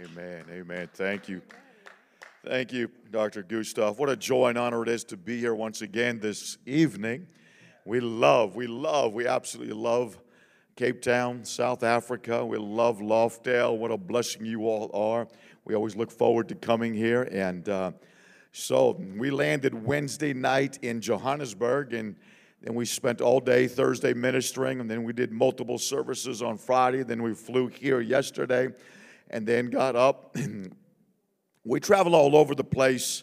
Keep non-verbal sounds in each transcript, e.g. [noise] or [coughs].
Amen. Amen. Thank you. Thank you, Dr. Gustav. What a joy and honor it is to be here once again this evening. We love, we love, we absolutely love Cape Town, South Africa. We love Lofdal. What a blessing you all are. We always look forward to coming here. And uh, so we landed Wednesday night in Johannesburg and then we spent all day Thursday ministering, and then we did multiple services on Friday. Then we flew here yesterday, and then got up. [clears throat] we travel all over the place.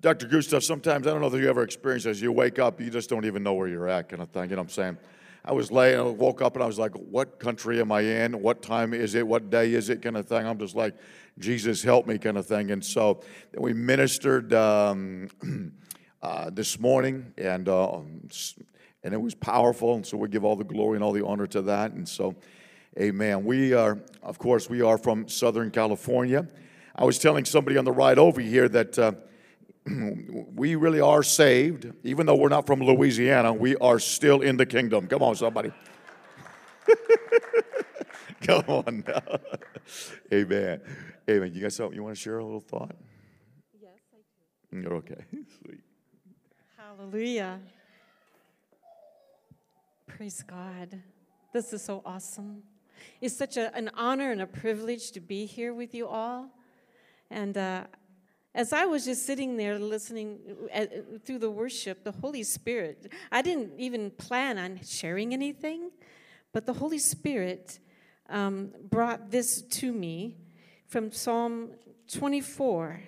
Dr. Gustav, sometimes, I don't know if you ever experienced this, you wake up, you just don't even know where you're at, kind of thing. You know what I'm saying? I was laying, I woke up, and I was like, what country am I in? What time is it? What day is it? Kind of thing. I'm just like, Jesus, help me, kind of thing. And so we ministered. Um, [clears throat] uh, this morning, and uh, and it was powerful. And so we give all the glory and all the honor to that. And so, Amen. We are, of course, we are from Southern California. I was telling somebody on the ride over here that. Uh, [clears throat] we really are saved, even though we're not from Louisiana. We are still in the kingdom. Come on, somebody. [laughs] Come on now. [laughs] Amen. Amen. You guys, something you want to share a little thought? Yes, I do. You're okay. [laughs] Sweet. Hallelujah. Praise God. This is so awesome. It's such a, an honor and a privilege to be here with you all. And uh, as I was just sitting there listening uh, uh, through the worship, the Holy Spirit, I didn't even plan on sharing anything, but the Holy Spirit um, brought this to me from Psalm 24.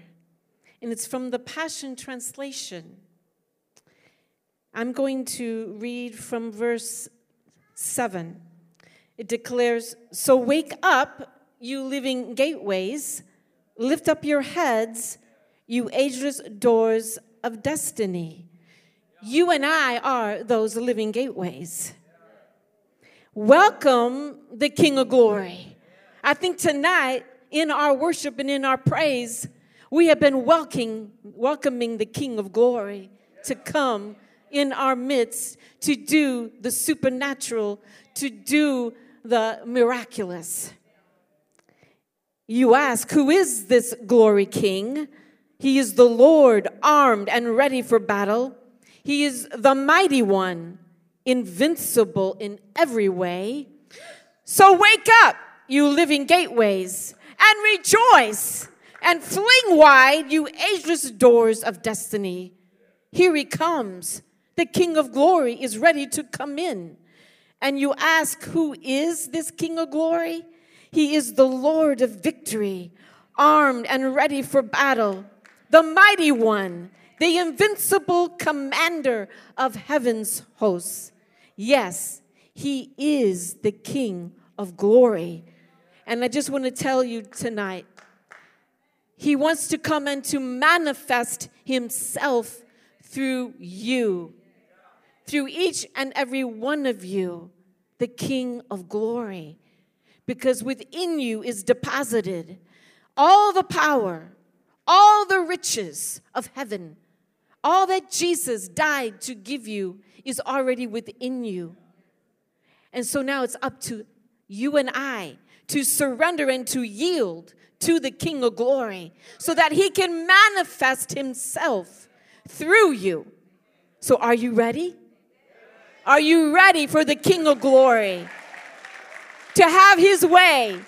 And it's from the Passion Translation. I'm going to read from verse 7. It declares So wake up, you living gateways, lift up your heads, you ageless doors of destiny. You and I are those living gateways. Welcome the King of Glory. I think tonight, in our worship and in our praise, we have been welcoming, welcoming the King of Glory to come in our midst to do the supernatural, to do the miraculous. You ask, Who is this glory king? He is the Lord, armed and ready for battle. He is the mighty one, invincible in every way. So wake up, you living gateways, and rejoice, and fling wide, you ageless doors of destiny. Here he comes, the King of glory is ready to come in. And you ask, Who is this King of glory? He is the Lord of victory, armed and ready for battle, the mighty one, the invincible commander of heaven's hosts. Yes, he is the King of glory. And I just want to tell you tonight, he wants to come and to manifest himself through you through each and every one of you the King of glory. Because within you is deposited all the power, all the riches of heaven, all that Jesus died to give you is already within you. And so now it's up to you and I to surrender and to yield to the King of glory so that he can manifest himself through you. So, are you ready? Are you ready for the King of glory to have his way?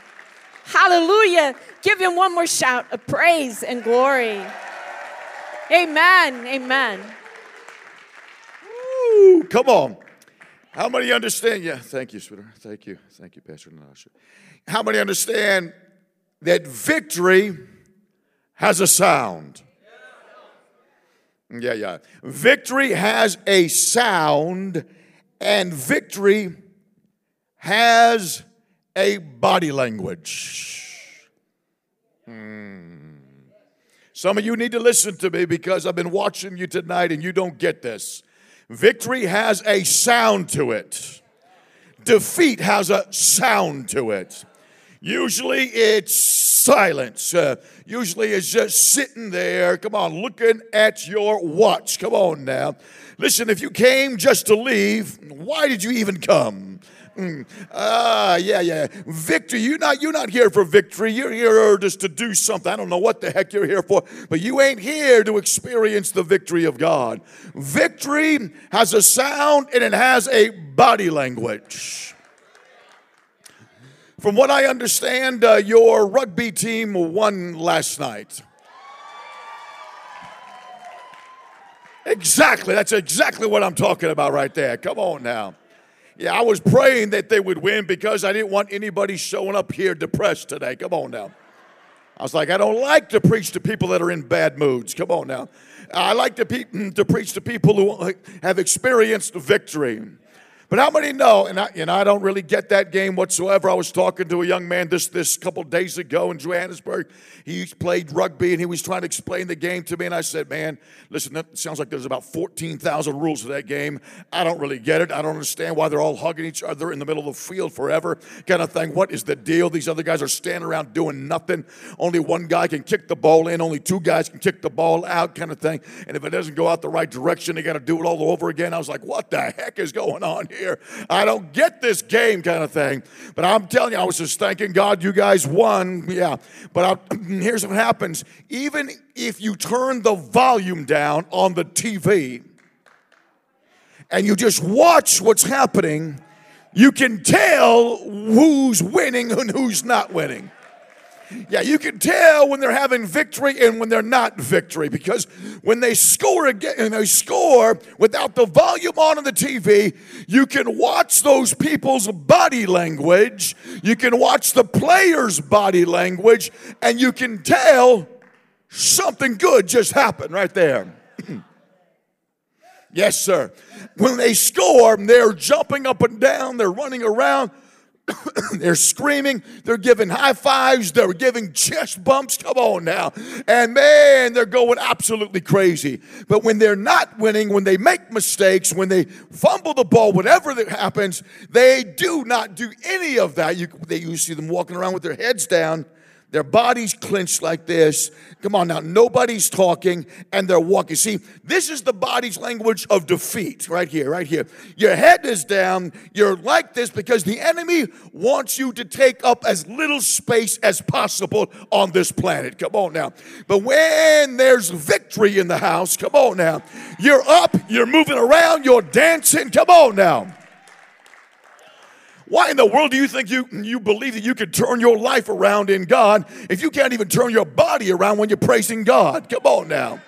Hallelujah. Give him one more shout of praise and glory. Amen. Amen. Ooh, come on. How many understand? Yeah, thank you, sweetheart. Thank you. Thank you, Pastor Nasha. How many understand that victory has a sound? Yeah, yeah. Victory has a sound and victory has a body language. Hmm. Some of you need to listen to me because I've been watching you tonight and you don't get this. Victory has a sound to it, defeat has a sound to it. Usually it's silence. Uh, usually it's just sitting there, come on, looking at your watch. Come on now. Listen, if you came just to leave, why did you even come? Ah, yeah, yeah. Victory. You're not, you're not here for victory. You're here just to do something. I don't know what the heck you're here for, but you ain't here to experience the victory of God. Victory has a sound and it has a body language. From what I understand, uh, your rugby team won last night. Exactly. That's exactly what I'm talking about right there. Come on now. Yeah, I was praying that they would win because I didn't want anybody showing up here depressed today. Come on now. I was like, I don't like to preach to people that are in bad moods. Come on now. I like to, pe- to preach to people who have experienced victory. But how many know? And I, and I don't really get that game whatsoever. I was talking to a young man this this couple days ago in Johannesburg. He played rugby and he was trying to explain the game to me. And I said, "Man, listen, that sounds like there's about fourteen thousand rules to that game. I don't really get it. I don't understand why they're all hugging each other in the middle of the field forever, kind of thing. What is the deal? These other guys are standing around doing nothing. Only one guy can kick the ball in. Only two guys can kick the ball out, kind of thing. And if it doesn't go out the right direction, they got to do it all over again. I was like, what the heck is going on here?" Here. I don't get this game kind of thing. But I'm telling you, I was just thanking God you guys won. Yeah. But I, [clears throat] here's what happens even if you turn the volume down on the TV and you just watch what's happening, you can tell who's winning and who's not winning. Yeah, you can tell when they're having victory and when they're not victory because when they score again and they score without the volume on on the TV, you can watch those people's body language, you can watch the players' body language, and you can tell something good just happened right there. [clears throat] yes, sir. When they score, they're jumping up and down, they're running around [coughs] they're screaming, they're giving high fives, they're giving chest bumps. Come on now. And man, they're going absolutely crazy. But when they're not winning, when they make mistakes, when they fumble the ball, whatever that happens, they do not do any of that. You, they, you see them walking around with their heads down their bodies clenched like this. Come on now, nobody's talking and they're walking. See, this is the body's language of defeat right here, right here. Your head is down. You're like this because the enemy wants you to take up as little space as possible on this planet. Come on now. But when there's victory in the house, come on now. You're up, you're moving around, you're dancing. Come on now. Why in the world do you think you, you believe that you could turn your life around in God if you can't even turn your body around when you're praising God? Come on now.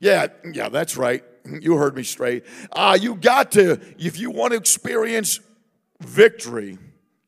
Yeah, yeah, that's right. You heard me straight. Uh, you got to, if you want to experience victory,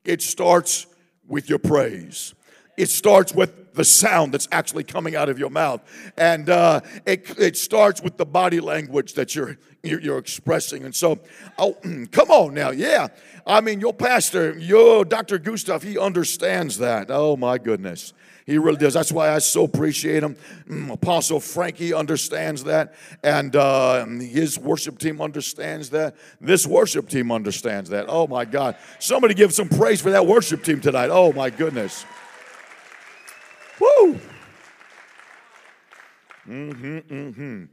it starts with your praise. It starts with the sound that's actually coming out of your mouth. And uh, it, it starts with the body language that you're, you're, expressing. And so, oh, [clears throat] come on now. Yeah. I mean, your pastor, your Dr. Gustav, he understands that. Oh, my goodness. He really does. That's why I so appreciate him. Mm, Apostle Frankie understands that, and uh, his worship team understands that. This worship team understands that. Oh my God! Somebody give some praise for that worship team tonight. Oh my goodness! Woo! Mm-hmm. Mm-hmm.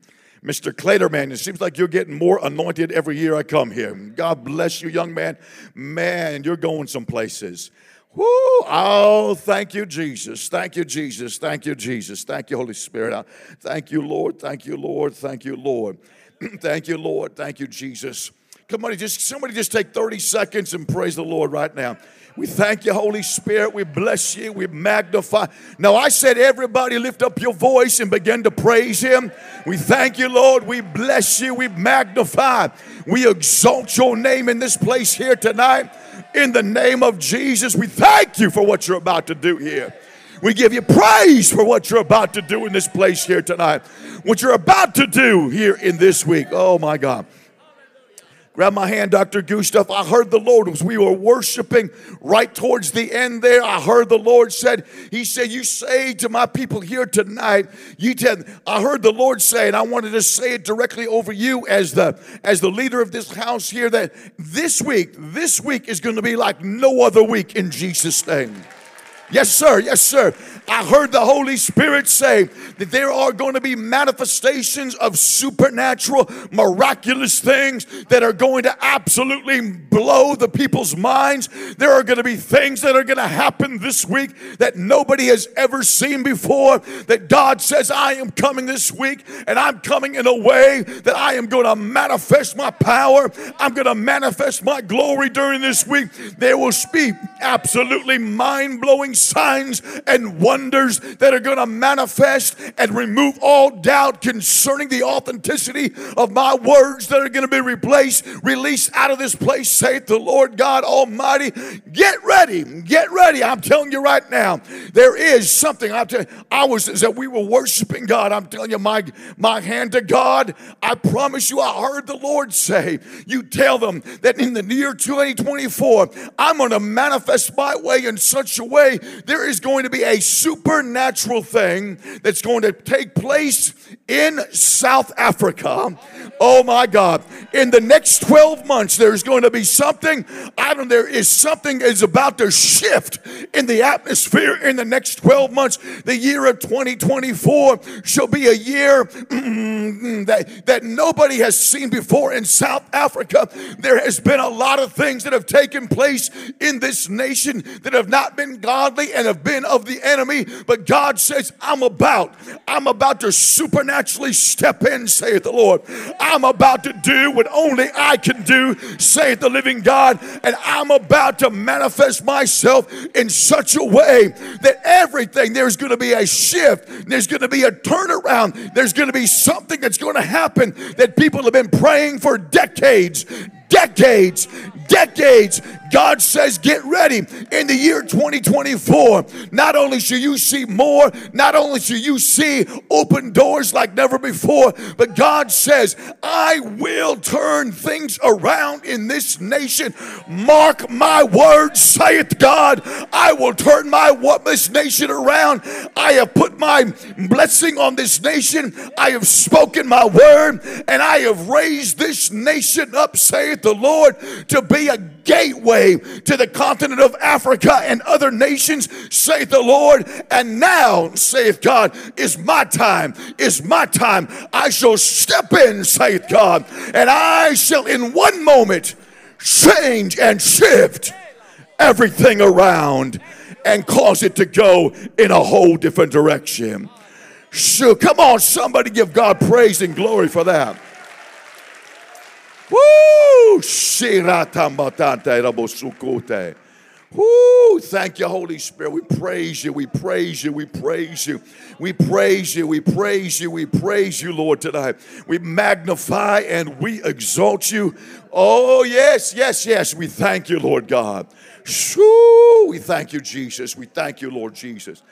Mr. Claterman, it seems like you're getting more anointed every year I come here. God bless you, young man. Man, you're going some places. Woo! Oh, thank you, Jesus. Thank you, Jesus. Thank you, Jesus. Thank you, Holy Spirit. Thank you, Lord. Thank you, Lord. Thank you, Lord. [clears throat] Thank you, Lord. Thank you, Jesus. Come on, just somebody just take 30 seconds and praise the Lord right now. We thank you, Holy Spirit. We bless you. We magnify. Now, I said, everybody lift up your voice and begin to praise Him. We thank you, Lord. We bless you. We magnify. We exalt your name in this place here tonight. In the name of Jesus, we thank you for what you're about to do here. We give you praise for what you're about to do in this place here tonight. What you're about to do here in this week. Oh, my God. Grab my hand, Dr. Gustav. I heard the Lord as we were worshiping right towards the end there. I heard the Lord said, He said, You say to my people here tonight, you tell I heard the Lord say, and I wanted to say it directly over you as the as the leader of this house here, that this week, this week is going to be like no other week in Jesus' name. Yes, sir. Yes, sir. I heard the Holy Spirit say that there are going to be manifestations of supernatural, miraculous things that are going to absolutely blow the people's minds. There are going to be things that are going to happen this week that nobody has ever seen before. That God says, I am coming this week and I'm coming in a way that I am going to manifest my power. I'm going to manifest my glory during this week. There will be absolutely mind blowing signs and wonders that are going to manifest and remove all doubt concerning the authenticity of my words that are going to be replaced, released out of this place, saith the Lord God Almighty. Get ready, get ready. I'm telling you right now, there is something. I'm telling I was as that we were worshiping God. I'm telling you, my my hand to God. I promise you, I heard the Lord say, You tell them that in the year 2024, I'm going to manifest my way in such a way there is going to be a supernatural thing that's going to take place in South Africa. Oh my God. In the next 12 months, there's going to be something. I don't there is something is about to shift in the atmosphere in the next 12 months. The year of 2024 shall be a year mm, that, that nobody has seen before in South Africa. There has been a lot of things that have taken place in this nation that have not been godly and have been of the enemy. But God says, I'm about, I'm about to supernaturally step in, saith the Lord. I'm about to do what only I can do, saith the living God. And I'm about to manifest myself in such a way that everything, there's going to be a shift, there's going to be a turnaround, there's going to be something that's going to happen that people have been praying for decades decades, decades. God says, get ready in the year 2024. Not only shall you see more, not only shall you see open doors like never before, but God says, I will turn things around in this nation. Mark my words, saith God. I will turn my what this nation around. I have put my blessing on this nation. I have spoken my word, and I have raised this nation up, saith the Lord, to be a gateway to the continent of Africa and other nations, saith the Lord. And now, saith God, is my time, is my time. I shall step in, saith God, and I shall in one moment change and shift everything around and cause it to go in a whole different direction. Sure, come on, somebody give God praise and glory for that. Woo! Woo! Thank you, Holy Spirit. We praise you. We praise you. We praise you. We praise you. We praise you. We praise you, Lord, tonight. We magnify and we exalt you. Oh, yes, yes, yes. We thank you, Lord God. Shoo! We thank you, Jesus. We thank you, Lord Jesus.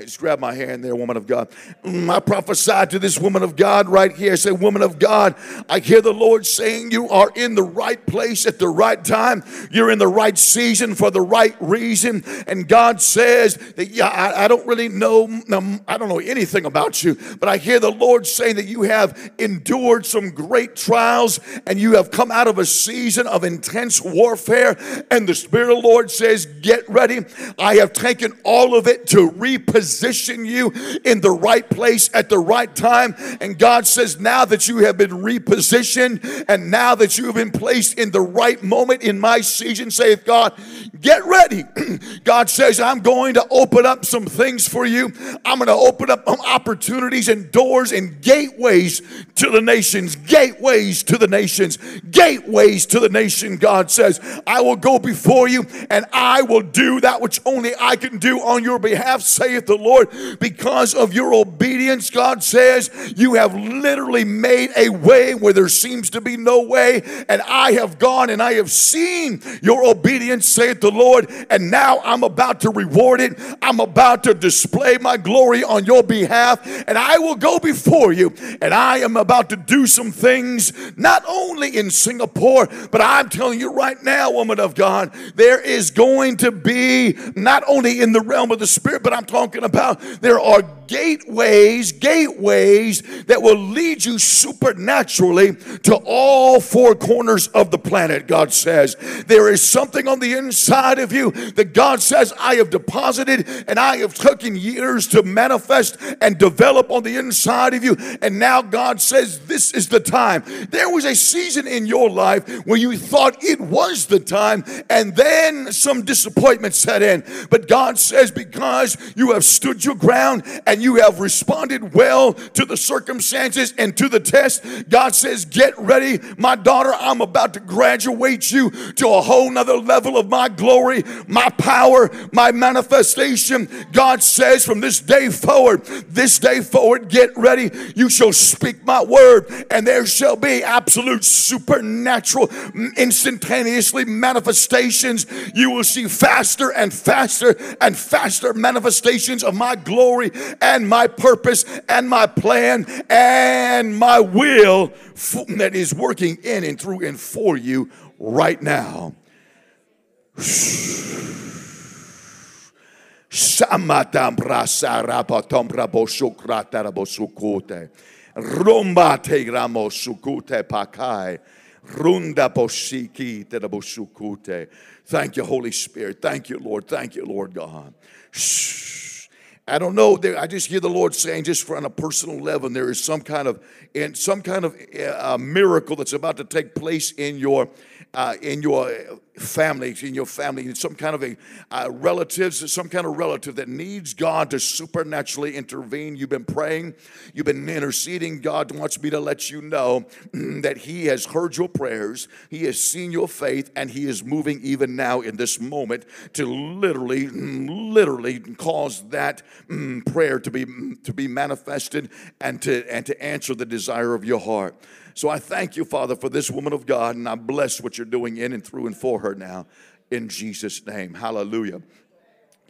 Just grab my hand there, woman of God. Mm, I prophesied to this woman of God right here. I say, woman of God, I hear the Lord saying you are in the right place at the right time. You're in the right season for the right reason. And God says that, yeah, I, I don't really know, um, I don't know anything about you, but I hear the Lord saying that you have endured some great trials and you have come out of a season of intense warfare. And the Spirit of the Lord says, get ready. I have taken all of it to reposition position you in the right place at the right time. And God says, now that you have been repositioned and now that you have been placed in the right moment in my season, saith God, get ready. [clears throat] God says, I'm going to open up some things for you. I'm going to open up opportunities and doors and gateways to the nations, gateways to the nations, gateways to the nation. God says, I will go before you and I will do that which only I can do on your behalf, saith the the Lord, because of your obedience, God says, you have literally made a way where there seems to be no way. And I have gone and I have seen your obedience, saith the Lord. And now I'm about to reward it. I'm about to display my glory on your behalf. And I will go before you. And I am about to do some things, not only in Singapore, but I'm telling you right now, woman of God, there is going to be not only in the realm of the spirit, but I'm talking about there are gateways, gateways that will lead you supernaturally to all four corners of the planet, God says. There is something on the inside of you that God says, I have deposited and I have taken years to manifest and develop on the inside of you. And now God says, This is the time. There was a season in your life where you thought it was the time, and then some disappointment set in. But God says, Because you have stood your ground and you have responded well to the circumstances and to the test, God says, Get ready, my daughter. I'm about to graduate you to a whole nother level of my glory, my power, my manifestation. God says, From this day forward, this day forward, get ready. You shall speak my word, and there shall be absolute supernatural, instantaneously manifestations. You will see faster and faster and faster manifestations of my glory and my purpose and my plan and my will that is working in and through and for you right now. Samatam sarapatombra bosukrata bosukute. Rumba te ramo sukute pakai. Runda bosiki te bosukute. Thank you, Holy Spirit. Thank you, Lord. Thank you, Lord God. Shh. I don't know. I just hear the Lord saying, just on a personal level, there is some kind of, in some kind of uh, miracle that's about to take place in your uh, in your family, in your family, in some kind of a uh, relatives, some kind of relative that needs God to supernaturally intervene. You've been praying, you've been interceding. God wants me to let you know [clears throat] that He has heard your prayers, He has seen your faith, and He is moving even now in this moment to literally, [clears throat] literally cause that mm, prayer to be to be manifested and to and to answer the desire of your heart. So I thank you, Father, for this woman of God, and I bless what you're doing in and through and for her now. In Jesus' name. Hallelujah.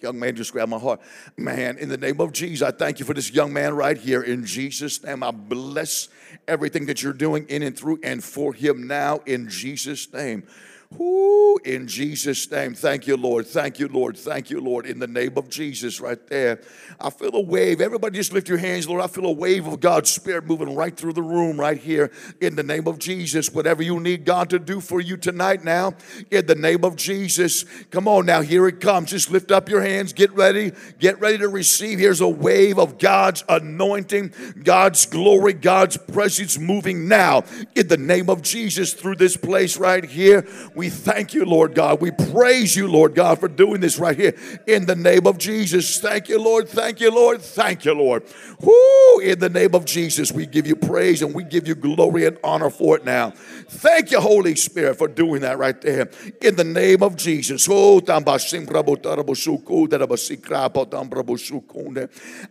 Young man just grabbed my heart. Man, in the name of Jesus, I thank you for this young man right here. In Jesus' name, I bless everything that you're doing in and through and for him now. In Jesus' name. Whoo, in Jesus' name. Thank you, Lord. Thank you, Lord. Thank you, Lord. In the name of Jesus, right there. I feel a wave. Everybody just lift your hands, Lord. I feel a wave of God's Spirit moving right through the room, right here. In the name of Jesus. Whatever you need God to do for you tonight now, in the name of Jesus. Come on now, here it comes. Just lift up your hands. Get ready. Get ready to receive. Here's a wave of God's anointing, God's glory, God's presence moving now. In the name of Jesus through this place right here. We thank you, Lord God. We praise you, Lord God, for doing this right here in the name of Jesus. Thank you, Lord. Thank you, Lord. Thank you, Lord. Whoo, in the name of Jesus, we give you praise and we give you glory and honor for it now. Thank you, Holy Spirit, for doing that right there in the name of Jesus. Oh,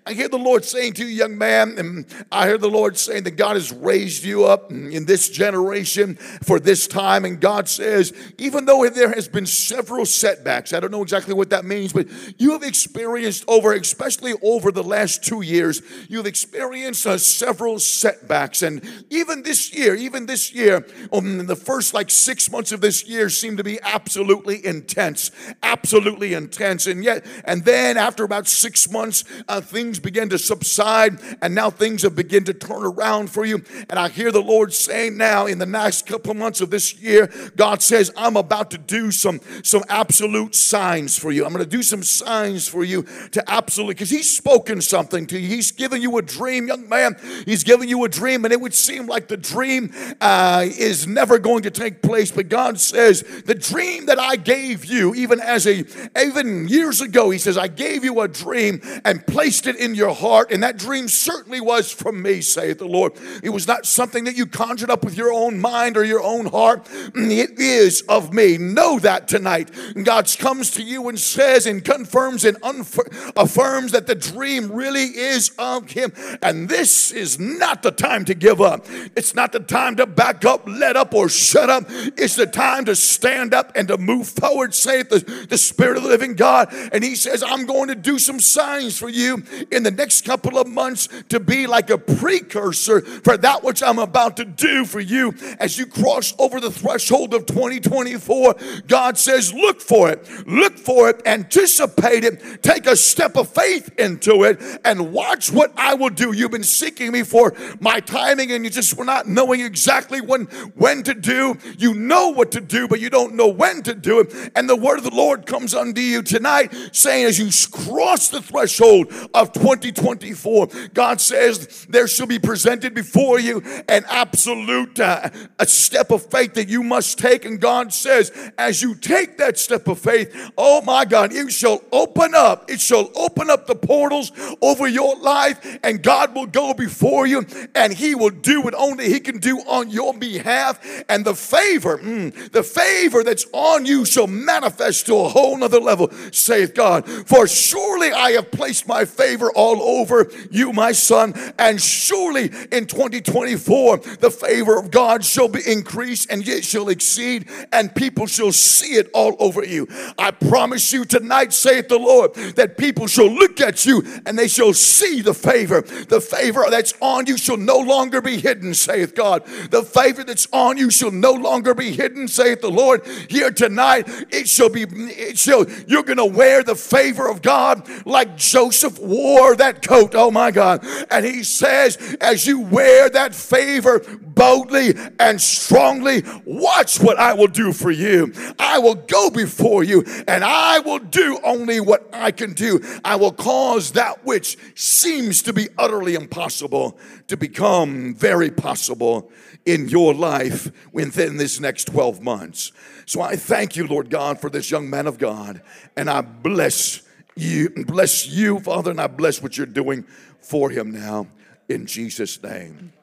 I hear the Lord saying to you, young man, and I hear the Lord saying that God has raised you up in this generation for this time. And God says, even though there has been several setbacks, I don't know exactly what that means, but you have experienced over, especially over the last two years, you've experienced uh, several setbacks. And even this year, even this year, um, the first like six months of this year seemed to be absolutely intense, absolutely intense. And yet, and then after about six months, uh, things began to subside, and now things have begun to turn around for you. And I hear the Lord saying now, in the next couple months of this year, God says, I'm about to do some, some absolute signs for you. I'm going to do some signs for you to absolutely, because He's spoken something to you. He's given you a dream, young man. He's given you a dream, and it would seem like the dream uh, is never going to take place. But God says, the dream that I gave you, even as a, even years ago, He says, I gave you a dream and placed it in your heart, and that dream certainly was from me, saith the Lord. It was not something that you conjured up with your own mind or your own heart. [clears throat] It is of me. Know that tonight. God comes to you and says and confirms and affirms that the dream really is of Him. And this is not the time to give up. It's not the time to back up, let up, or shut up. It's the time to stand up and to move forward, saith the, the Spirit of the living God. And He says, I'm going to do some signs for you in the next couple of months to be like a precursor for that which I'm about to do for you as you cross over the threshold of 2020 2024, God says, look for it, look for it, anticipate it, take a step of faith into it, and watch what I will do. You've been seeking me for my timing, and you just were not knowing exactly when when to do. You know what to do, but you don't know when to do it. And the word of the Lord comes unto you tonight, saying, as you cross the threshold of 2024, God says there shall be presented before you an absolute uh, a step of faith that you must take. And God says, as you take that step of faith, oh my God, it shall open up. It shall open up the portals over your life, and God will go before you, and He will do what only He can do on your behalf. And the favor, mm, the favor that's on you shall manifest to a whole nother level, saith God. For surely I have placed my favor all over you, my son, and surely in 2024 the favor of God shall be increased and it shall exceed, and people shall see it all over you. I promise you tonight, saith the Lord, that people shall look at you and they shall see the favor. The favor that's on you shall no longer be hidden, saith God. The favor that's on you shall no longer be hidden, saith the Lord. Here tonight, it shall be, it shall, you're gonna wear the favor of God like Joseph wore that coat. Oh my God. And he says, as you wear that favor boldly and strongly, watch what I will do for you. I will go before you and I will do only what I can do. I will cause that which seems to be utterly impossible to become very possible in your life within this next 12 months. So I thank you, Lord God, for this young man of God, and I bless you, bless you, Father, and I bless what you're doing for him now in Jesus' name.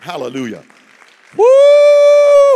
Hallelujah. Woo!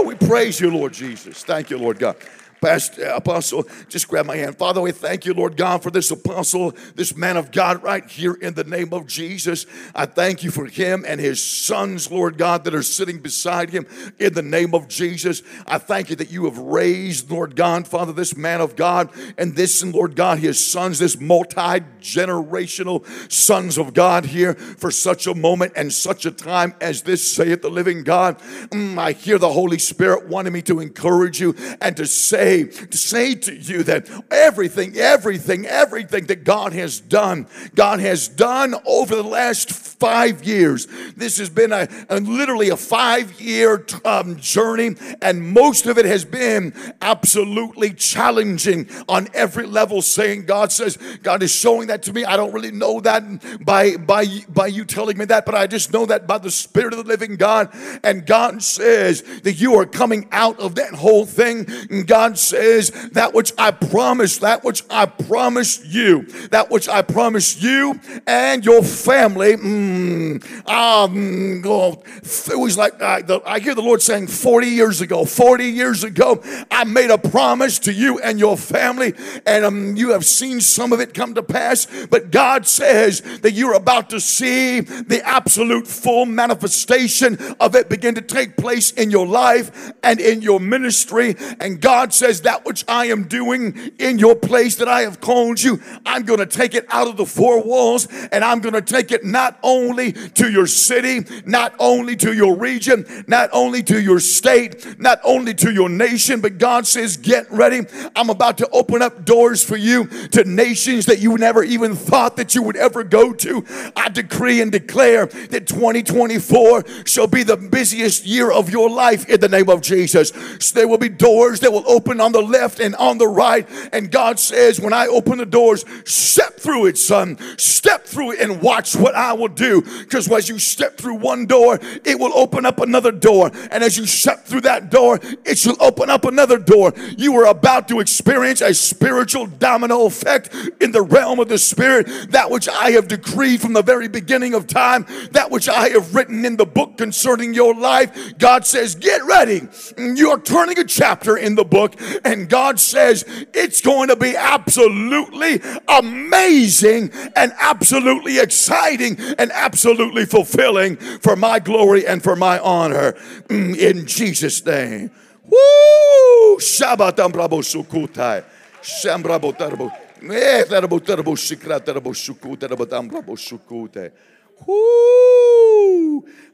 We praise you, Lord Jesus. Thank you, Lord God. Pastor, apostle, just grab my hand. Father, we thank you, Lord God, for this apostle, this man of God right here in the name of Jesus. I thank you for him and his sons, Lord God, that are sitting beside him in the name of Jesus. I thank you that you have raised, Lord God, Father, this man of God and this, Lord God, his sons, this multi generational sons of God here for such a moment and such a time as this, saith the living God. Mm, I hear the Holy Spirit wanting me to encourage you and to say, to say to you that everything, everything, everything that God has done, God has done over the last five years. This has been a, a literally a five year um, journey, and most of it has been absolutely challenging on every level. Saying God says, God is showing that to me. I don't really know that by by by you telling me that, but I just know that by the Spirit of the living God. And God says that you are coming out of that whole thing. And God says, That which I promised, that which I promised you, that which I promised you and your family. Mm, um, oh, it was like uh, the, I hear the Lord saying, 40 years ago, 40 years ago, I made a promise to you and your family, and um, you have seen some of it come to pass. But God says that you're about to see the absolute full manifestation of it begin to take place in your life and in your ministry. And God says, says, That which I am doing in your place that I have called you, I'm going to take it out of the four walls and I'm going to take it not only to your city, not only to your region, not only to your state, not only to your nation, but God says, Get ready. I'm about to open up doors for you to nations that you never even thought that you would ever go to. I decree and declare that 2024 shall be the busiest year of your life in the name of Jesus. So there will be doors that will open on the left and on the right. And God says, when I open the doors, step through it, son. Step through it and watch what I will do. Because as you step through one door, it will open up another door. And as you step through that door, it shall open up another door. You are about to experience a spiritual domino effect in the realm of the spirit. That which I have decreed from the very beginning of time, that which I have written in the book concerning your life. God says, get ready. You're turning a chapter in the book and God says it's going to be absolutely amazing and absolutely exciting and absolutely fulfilling for my glory and for my honor mm, in Jesus' name. Woo! Shabbat ambrabo sukutai. Shambrabo tarbo. Eh, tarbo tarbo shikra tarbo shukute tarbo ambrabo shukute.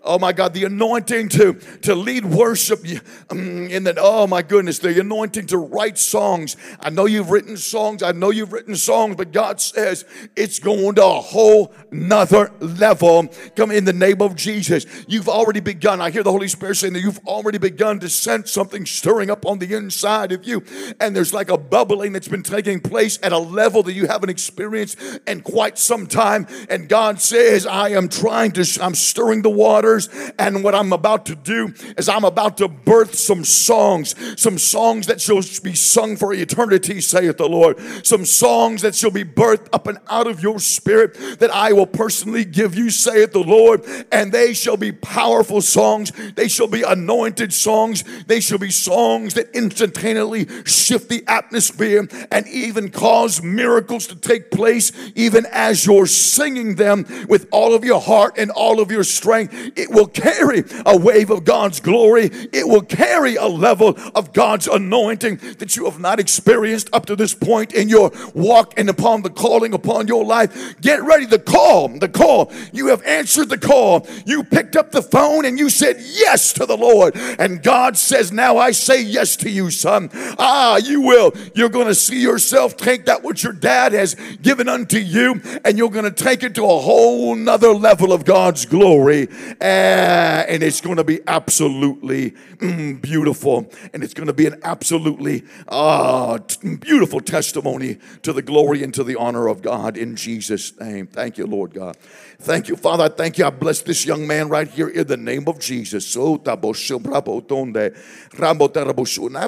Oh my God, the anointing to, to lead worship um, in the, oh my goodness, the anointing to write songs. I know you've written songs. I know you've written songs, but God says it's going to a whole nother level. Come in the name of Jesus. You've already begun. I hear the Holy Spirit saying that you've already begun to sense something stirring up on the inside of you. And there's like a bubbling that's been taking place at a level that you haven't experienced in quite some time. And God says, I am trying to, I'm stirring the waters. and what I'm about to do is I'm about to birth some songs, some songs that shall be sung for eternity, saith the Lord. Some songs that shall be birthed up and out of your spirit that I will personally give you, saith the Lord. And they shall be powerful songs. They shall be anointed songs. They shall be songs that instantaneously shift the atmosphere and even cause miracles to take place, even as you're singing them with all of your heart and all of your strength. It it will carry a wave of God's glory. It will carry a level of God's anointing that you have not experienced up to this point in your walk and upon the calling upon your life. Get ready. The call, the call. You have answered the call. You picked up the phone and you said yes to the Lord. And God says, Now I say yes to you, son. Ah, you will. You're going to see yourself take that which your dad has given unto you, and you're going to take it to a whole nother level of God's glory. And it's going to be absolutely mm, beautiful. And it's going to be an absolutely uh, t- beautiful testimony to the glory and to the honor of God in Jesus' name. Thank you, Lord God. Thank you, Father. I thank you. I bless this young man right here in the name of Jesus. And I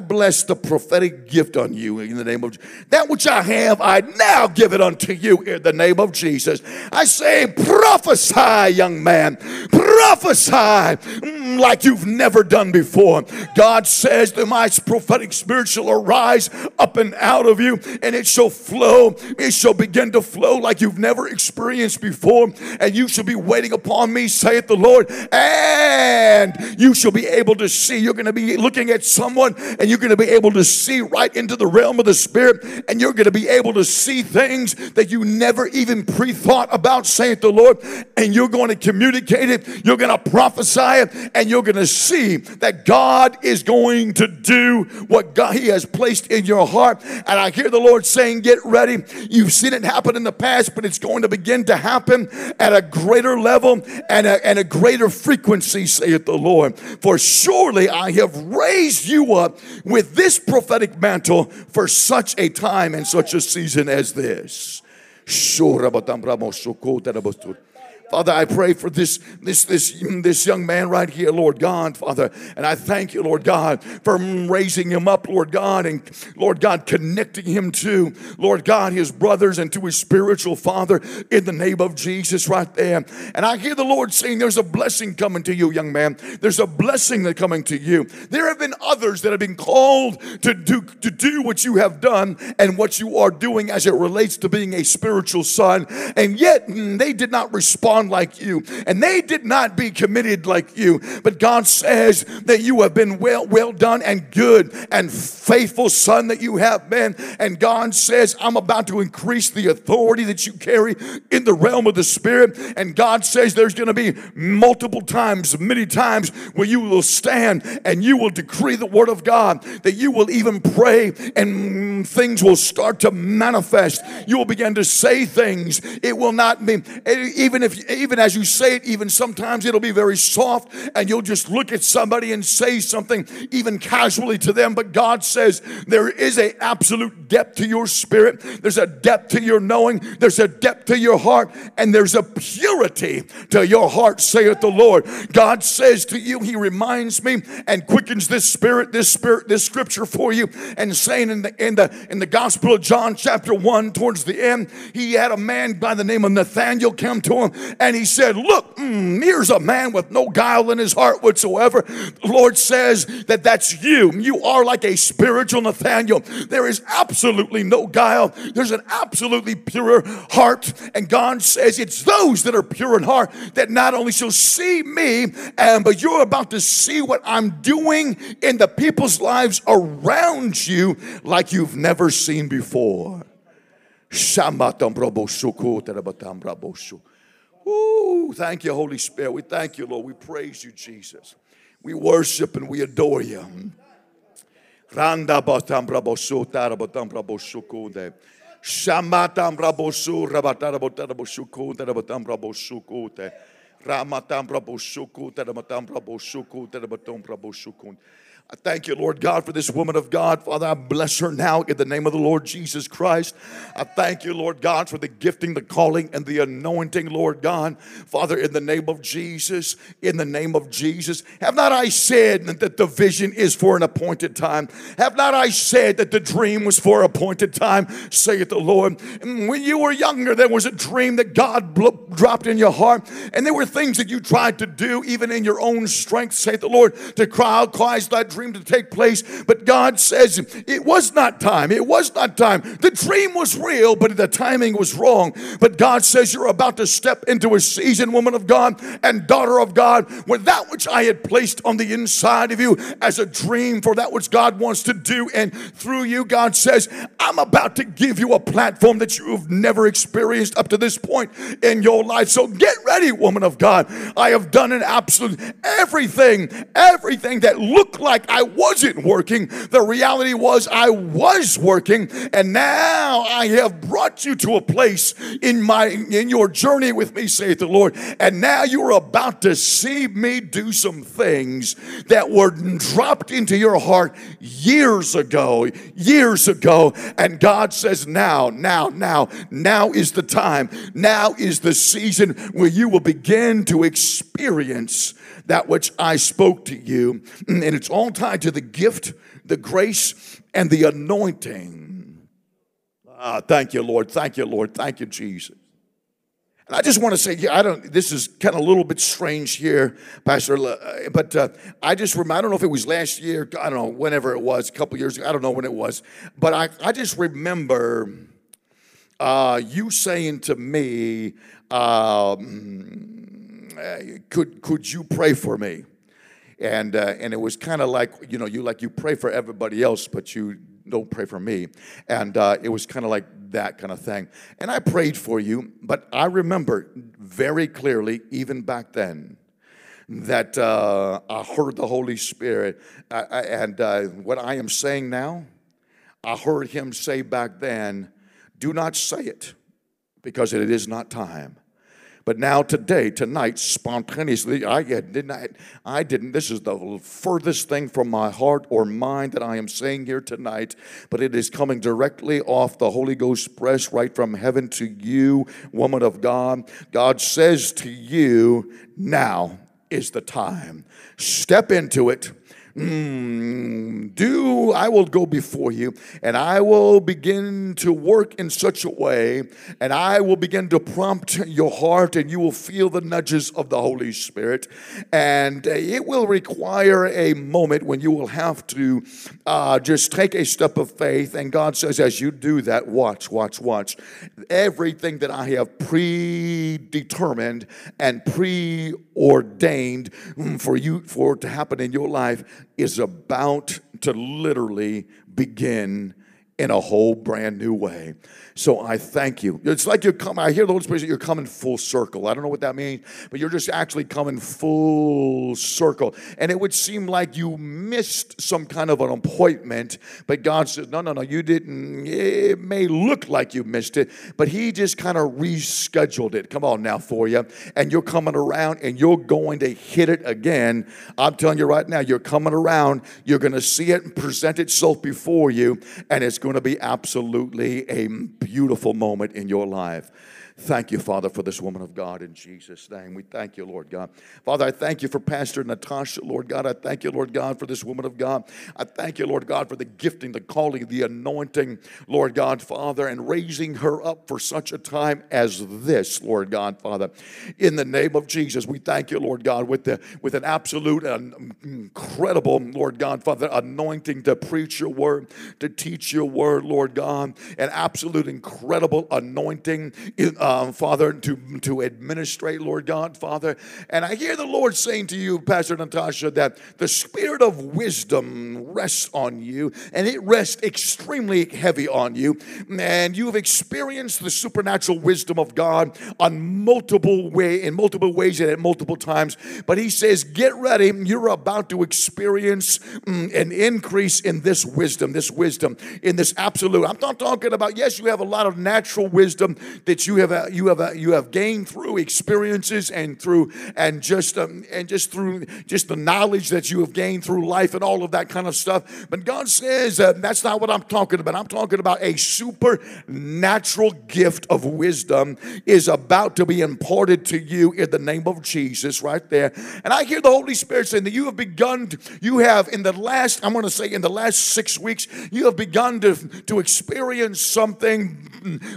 bless the prophetic gift on you in the name of. That which I have, I now give it unto you in the name of Jesus. I say, prophesy, young man. Prophesy mm, like you've never done before. God says that my prophetic spirit shall arise up and out of you, and it shall flow. It shall begin to flow like you've never experienced before and you shall be waiting upon me, saith the Lord, and you shall be able to see. You're going to be looking at someone, and you're going to be able to see right into the realm of the Spirit, and you're going to be able to see things that you never even pre thought about, saith the Lord, and you're going to communicate it, you're going to prophesy it, and you're going to see that God is going to do what God He has placed in your heart. And I hear the Lord saying, Get ready. You've seen it happen in the past, but it's going to begin to happen at a greater level and a, and a greater frequency, saith the Lord. For surely I have raised you up with this prophetic mantle for such a time and such a season as this. Father, I pray for this, this, this, this young man right here, Lord God, Father. And I thank you, Lord God, for raising him up, Lord God, and Lord God, connecting him to, Lord God, his brothers and to his spiritual father in the name of Jesus right there. And I hear the Lord saying, There's a blessing coming to you, young man. There's a blessing that coming to you. There have been others that have been called to do, to do what you have done and what you are doing as it relates to being a spiritual son. And yet mm, they did not respond on like you, and they did not be committed like you. But God says that you have been well, well done and good and faithful son that you have been. And God says, I'm about to increase the authority that you carry in the realm of the spirit. And God says there's going to be multiple times, many times where you will stand and you will decree the word of God, that you will even pray and things will start to manifest. You will begin to say things. It will not be, even if even as you say it, even sometimes it'll be very soft and you'll just look at somebody and say something even casually to them. But God says there is a absolute depth to your spirit. There's a depth to your knowing. There's a depth to your heart and there's a purity to your heart, saith the Lord. God says to you, He reminds me and quickens this spirit, this spirit, this scripture for you and saying in the, in the, in the gospel of John chapter one towards the end, he had a man by the name of Nathaniel come to him and he said, Look, mm, here's a man with no guile in his heart whatsoever. The Lord says that that's you. You are like a spiritual Nathaniel. There is absolutely no guile, there's an absolutely pure heart. And God says it's those that are pure in heart that not only shall see me, and but you're about to see what I'm doing in the people's lives around you like you've never seen before. Ooh, thank you, Holy Spirit. We thank you, Lord. We praise you, Jesus. We worship and we adore you. Randa batambra bosu tarabatambra bosukunde. Shamatambra bosu rabatara botara bosukunde rabatambra bosukunde. Ramatambra bosuku taramatambra bosuku tarabatambra bosukunde. I thank you, Lord God, for this woman of God. Father, I bless her now in the name of the Lord Jesus Christ. I thank you, Lord God, for the gifting, the calling, and the anointing, Lord God. Father, in the name of Jesus, in the name of Jesus. Have not I said that the vision is for an appointed time? Have not I said that the dream was for appointed time? Saith the Lord. When you were younger, there was a dream that God dropped in your heart, and there were things that you tried to do, even in your own strength, saith the Lord, to cry out, cries that dream to take place, but God says it was not time. It was not time. The dream was real, but the timing was wrong. But God says you're about to step into a season, woman of God and daughter of God, where that which I had placed on the inside of you as a dream for that which God wants to do, and through you, God says, I'm about to give you a platform that you've never experienced up to this point in your life. So get ready, woman of God. I have done an absolute everything, everything that looked like I wasn't working. The reality was I was working, and now I have brought you to a place in my in your journey with me, saith the Lord. And now you're about to see me do some things that were dropped into your heart years ago, years ago. And God says, now, now, now, now is the time. Now is the season where you will begin to experience that which I spoke to you. And it's all tied to the gift, the grace, and the anointing. Ah, thank you, Lord. Thank you, Lord. Thank you, Jesus. And I just want to say, I don't. This is kind of a little bit strange here, Pastor. Uh, but uh, I just remember. I don't know if it was last year. I don't know whenever it was, a couple years ago. I don't know when it was. But I, I just remember uh, you saying to me, um, could could you pray for me? And uh, and it was kind of like you know you like you pray for everybody else, but you don't pray for me. And uh, it was kind of like that kind of thing. And I prayed for you, but I remember very clearly, even back then, that uh, I heard the Holy Spirit. Uh, and uh, what I am saying now, I heard Him say back then, do not say it because it is not time. But now, today, tonight, spontaneously, I didn't. I, didn't. This is the furthest thing from my heart or mind that I am saying here tonight, but it is coming directly off the Holy Ghost press right from heaven to you, woman of God. God says to you, now is the time. Step into it Mm, do I will go before you and I will begin to work in such a way and I will begin to prompt your heart and you will feel the nudges of the Holy Spirit. And it will require a moment when you will have to uh, just take a step of faith. And God says, as you do that, watch, watch, watch. Everything that I have predetermined and preordained mm, for you for it to happen in your life is about to literally begin in a whole brand new way. So I thank you. It's like you're coming, I hear the Holy Spirit, you're coming full circle. I don't know what that means, but you're just actually coming full circle. And it would seem like you missed some kind of an appointment, but God says, no, no, no, you didn't. It may look like you missed it, but He just kind of rescheduled it. Come on now for you. And you're coming around and you're going to hit it again. I'm telling you right now, you're coming around, you're going to see it and present itself before you, and it's going to be absolutely a beautiful moment in your life. Thank you, Father, for this woman of God in Jesus' name. We thank you, Lord God. Father, I thank you for Pastor Natasha, Lord God. I thank you, Lord God, for this woman of God. I thank you, Lord God, for the gifting, the calling, the anointing, Lord God, Father, and raising her up for such a time as this, Lord God, Father. In the name of Jesus, we thank you, Lord God, with, the, with an absolute and incredible, Lord God, Father, anointing to preach your word, to teach your word, Lord God, an absolute incredible anointing in, uh, um, Father, to, to administrate, Lord God, Father. And I hear the Lord saying to you, Pastor Natasha, that the spirit of wisdom rests on you, and it rests extremely heavy on you. And you have experienced the supernatural wisdom of God on multiple way in multiple ways and at multiple times. But He says, get ready. You're about to experience mm, an increase in this wisdom, this wisdom, in this absolute. I'm not talking about yes, you have a lot of natural wisdom that you have uh, you have uh, you have gained through experiences and through and just um, and just through just the knowledge that you have gained through life and all of that kind of stuff. But God says uh, that's not what I'm talking about. I'm talking about a supernatural gift of wisdom is about to be imparted to you in the name of Jesus, right there. And I hear the Holy Spirit saying that you have begun. You have in the last I'm going to say in the last six weeks you have begun to to experience something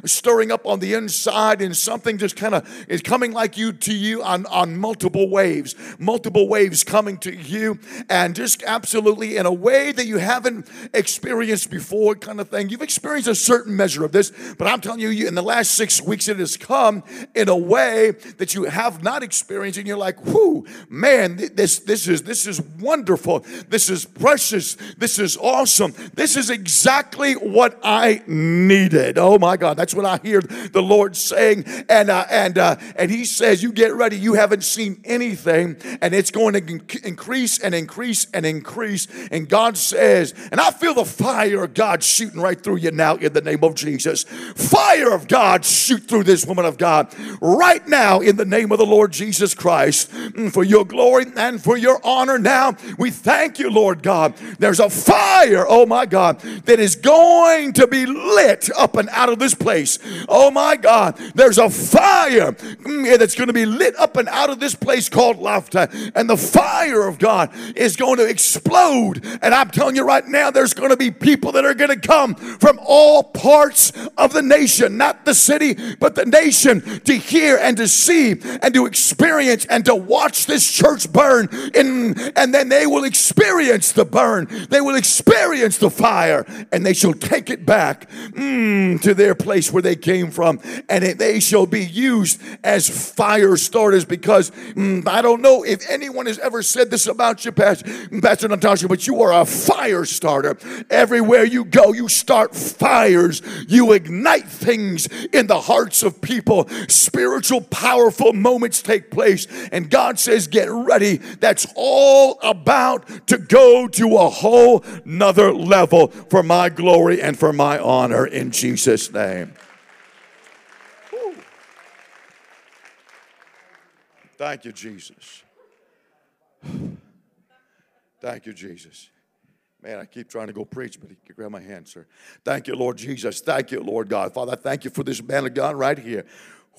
stirring up on the inside and something just kind of is coming like you to you on, on multiple waves, multiple waves coming to you and just absolutely in a way that you haven't experienced before kind of thing. You've experienced a certain measure of this, but I'm telling you, you in the last six weeks it has come in a way that you have not experienced and you're like, whoo, man, this, this is, this is wonderful. This is precious. This is awesome. This is exactly what I needed. Oh my God, that's what I hear the Lord saying. And uh, and uh, and He says, "You get ready. You haven't seen anything, and it's going to increase and increase and increase." And God says, and I feel the fire of God shooting right through you now in the name of Jesus. Fire of God shoot through this woman of God right now in the name of the Lord Jesus Christ mm, for your glory and for your honor. Now we thank you, Lord God. There's a fire, oh my God, that is going to be lit up and out of this place. Oh my God, there's a fire mm, that's going to be lit up and out of this place called Lofdal. And the fire of God is going to explode. And I'm telling you right now, there's going to be people that are going to come from all parts of the nation, not the city, but the nation, to hear and to see and to experience and to watch this church burn. In, and then they will experience the burn, they will experience the fire, and they shall take it back mm, to their place where they came from, and they shall be used as fire starters. Because mm, I don't know if anyone has ever said this about you, Pastor, Pastor Natasha, but you are a fire starter. Everywhere you go, you start fires, you ignite things in the hearts of people. Spiritual, powerful moments take place, and God says, Get ready. That's all about to go to a whole nother level for my glory and for my honor in Jesus' name. Thank you, Jesus. Thank you, Jesus. Man, I keep trying to go preach, but can grab my hand, sir. Thank you, Lord Jesus. Thank you, Lord God. Father, I thank you for this man of God right here.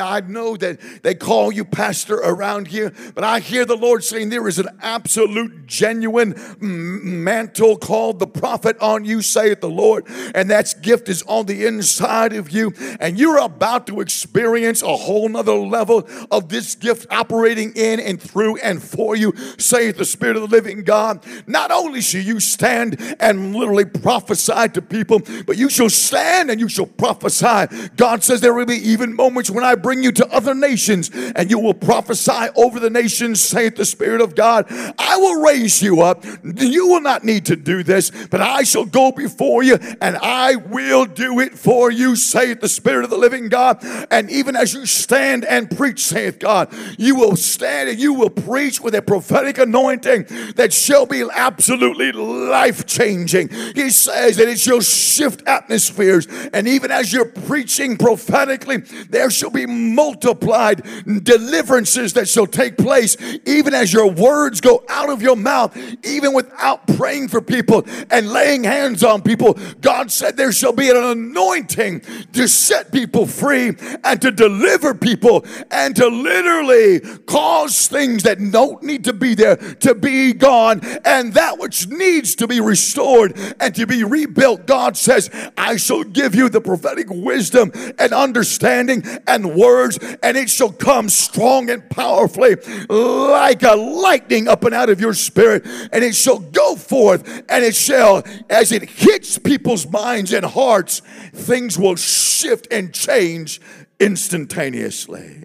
I know that they call you pastor around here, but I hear the Lord saying there is an absolute, genuine mantle called the prophet on you, saith the Lord, and that gift is on the inside of you, and you're about to experience a whole nother level of this gift operating in and through and for you, saith the Spirit of the living God. Not only shall you stand and literally prophesy to people, but you shall stand and you shall prophesy. God says there will be even moments when I bring you to other nations and you will prophesy over the nations, saith the Spirit of God. I will raise you up. You will not need to do this, but I shall go before you and I will do it for you, saith the Spirit of the living God. And even as you stand and preach, saith God, you will stand and you will preach with a prophetic anointing that shall be absolutely life changing. He says that it shall shift atmospheres. And even as you're preaching prophetically, there shall be multiplied deliverances that shall take place, even as your words go out of your mouth, even without praying for people and laying hands on people. God said there shall be an anointing to set people free and to deliver people and to literally cause things that don't need to be there to be gone and that which needs to be restored and to be rebuilt. God says, I shall give you the prophetic wisdom and understanding and words, and it shall come strong and powerfully like a lightning up and out of your spirit, and it shall go forth, and it shall, as it hits people's minds and hearts, things will shift and change instantaneously.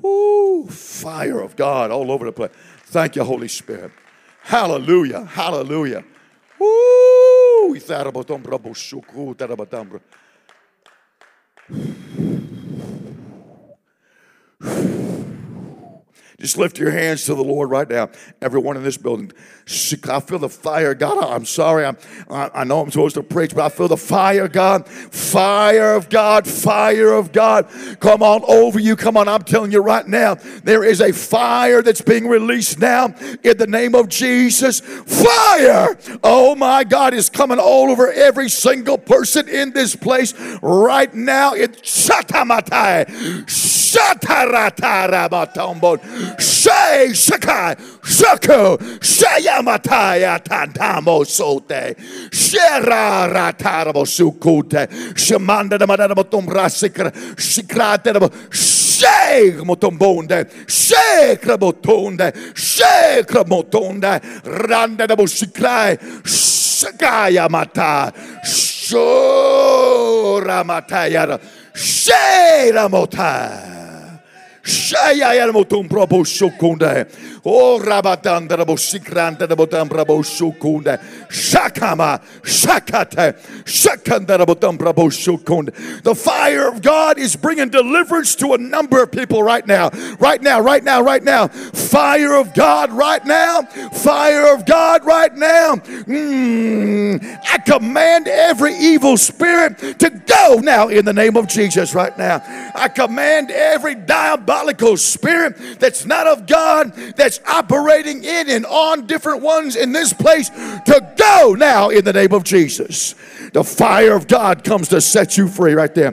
Woo, fire of God all over the place. Thank you, Holy Spirit. Hallelujah. Hallelujah. Woo! Just lift your hands to the Lord right now. Everyone in this building. I feel the fire, God. I'm sorry. I'm, I know I'm supposed to preach, but I feel the fire, God. Fire of God. Fire of God. Come on over you. Come on. I'm telling you right now, there is a fire that's being released now in the name of Jesus. Fire. Oh my God is coming all over every single person in this place right now. It's Shatamatai. Shataratarabatombon. Shay Shakai Shako Shayamataya Tantamo Sote Shera Ratarabo Sukute Shamanda the Madamatum Rasikra Shikraterabo Shake Motombonde Shake Rabotonde Shake Ramotonde Randa the Bushikrai Shakaya Mata Shora cheia é o Shaiaermotom probo choconda. Oh Rabatanda Bosikranta the fire of God is bringing deliverance to a number of people right now. Right now, right now, right now. Fire of God right now. Fire of God right now. Mm, I command every evil spirit to go now in the name of Jesus right now. I command every diabolical spirit that's not of God, that's operating in and on different ones in this place to go now in the name of Jesus. The fire of God comes to set you free right there.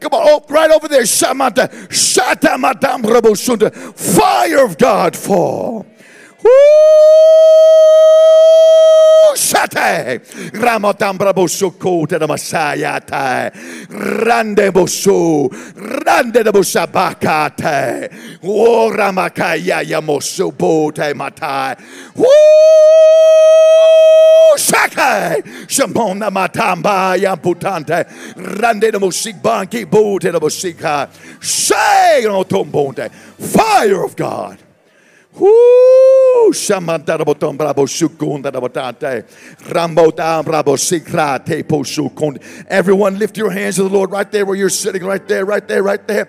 Come on, oh, right over there. Fire of God fall. Shate. Brabosu Kote the Messiah Tai Rande Bosu Rande the Busabakate O Ramakaya Yamosu Bote Matai Shake Shamona Matamba Yamputante Rande the Musik Banki Bote the Musika Shay Fire of God Brabo. Rambota brabo. Everyone lift your hands to the Lord right there where you're sitting, right there, right there, right there.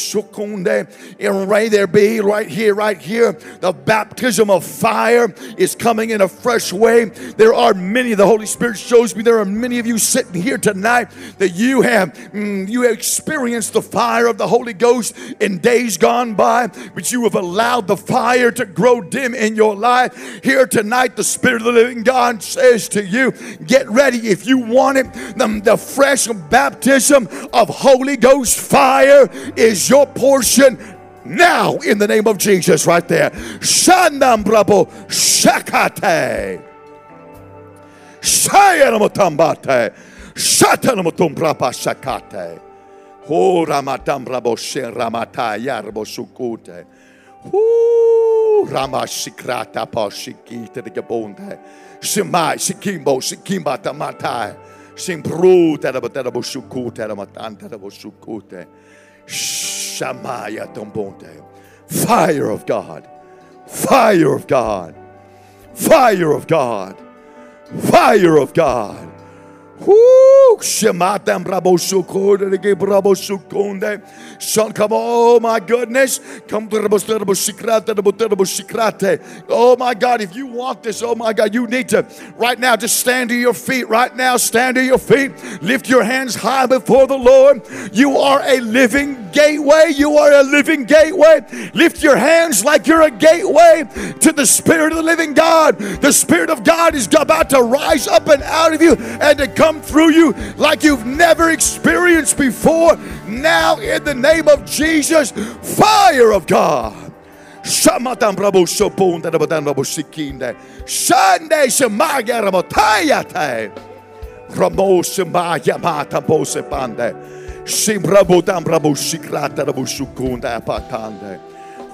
Shukunde. And right there, be right here, right here. The baptism of fire is coming in a fresh way. There are many, the Holy Spirit shows me there are many of you sitting here tonight that you have mm, you have experienced the fire of the Holy Ghost in days gone by, but you have allowed the fire to grow dim in your life. Here tonight, the Spirit of the living God says to you, get ready if you want it. The, the fresh baptism of Holy Ghost fire is your portion now in the name of Jesus right there. Shandam brabo shakate. Shayanamotambate. Shatanamotumbrapa shakate. Oh, ramatam brabo sheramata Ooh, Rama Shikrata Pashikita the Gabonde. Shimai Shikimbo Shikimba Tamatai. Shimbru Terabatabo Shuku Teramatanta Shukute. Shamaya Tombonte. Fire of God. Fire of God. Fire of God. Fire of God. Woo! Shematam brabo sukode de brabo sukunde. Son, come, oh my goodness. Come. Oh my God, if you want this, oh my God, you need to right now just stand to your feet. Right now, stand to your feet. Lift your hands high before the Lord. You are a living gateway. You are a living gateway. Lift your hands like you're a gateway to the Spirit of the living God. The Spirit of God is about to rise up and out of you and to come through you like you've never experienced before. Now, in the name of Jesus, fire of God. Shamatam brabo sopun da badan brabo sikinde. Shande rabo shukunda patande.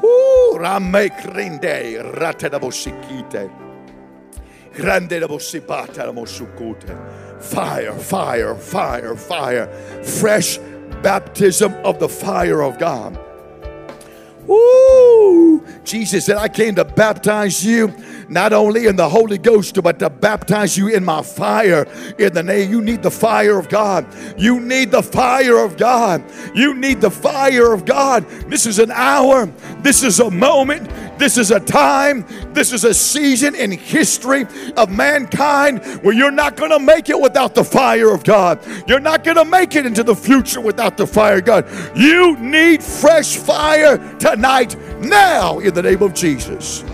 Ooh, rame krinde rate rabo shikite. Grande rabo rabo shukute. Fire, fire, fire, fire. Fresh baptism of the fire of God. Woo! Jesus said, I came to baptize you not only in the Holy Ghost, but to baptize you in my fire. In the name, you need the fire of God. You need the fire of God. You need the fire of God. This is an hour. This is a moment. This is a time. This is a season in history of mankind where you're not going to make it without the fire of God. You're not going to make it into the future without the fire of God. You need fresh fire tonight, now, in the name of Jesus.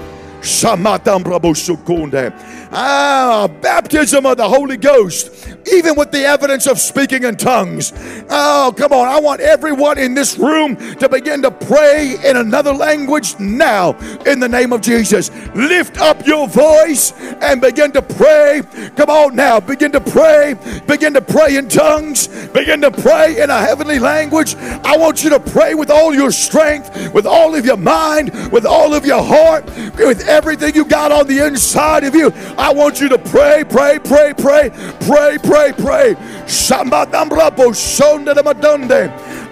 Ah, baptism of the Holy Ghost, even with the evidence of speaking in tongues. Oh, come on. I want everyone in this room to begin to pray in another language now in the name of Jesus. Lift up your voice and begin to pray. Come on now. Begin to pray. Begin to pray in tongues. Begin to pray in a heavenly language. I want you to pray with all your strength, with all of your mind, with all of your heart, with everything you got on the inside of you. I want you to pray, pray, pray, pray, pray, pray, pray. Pray.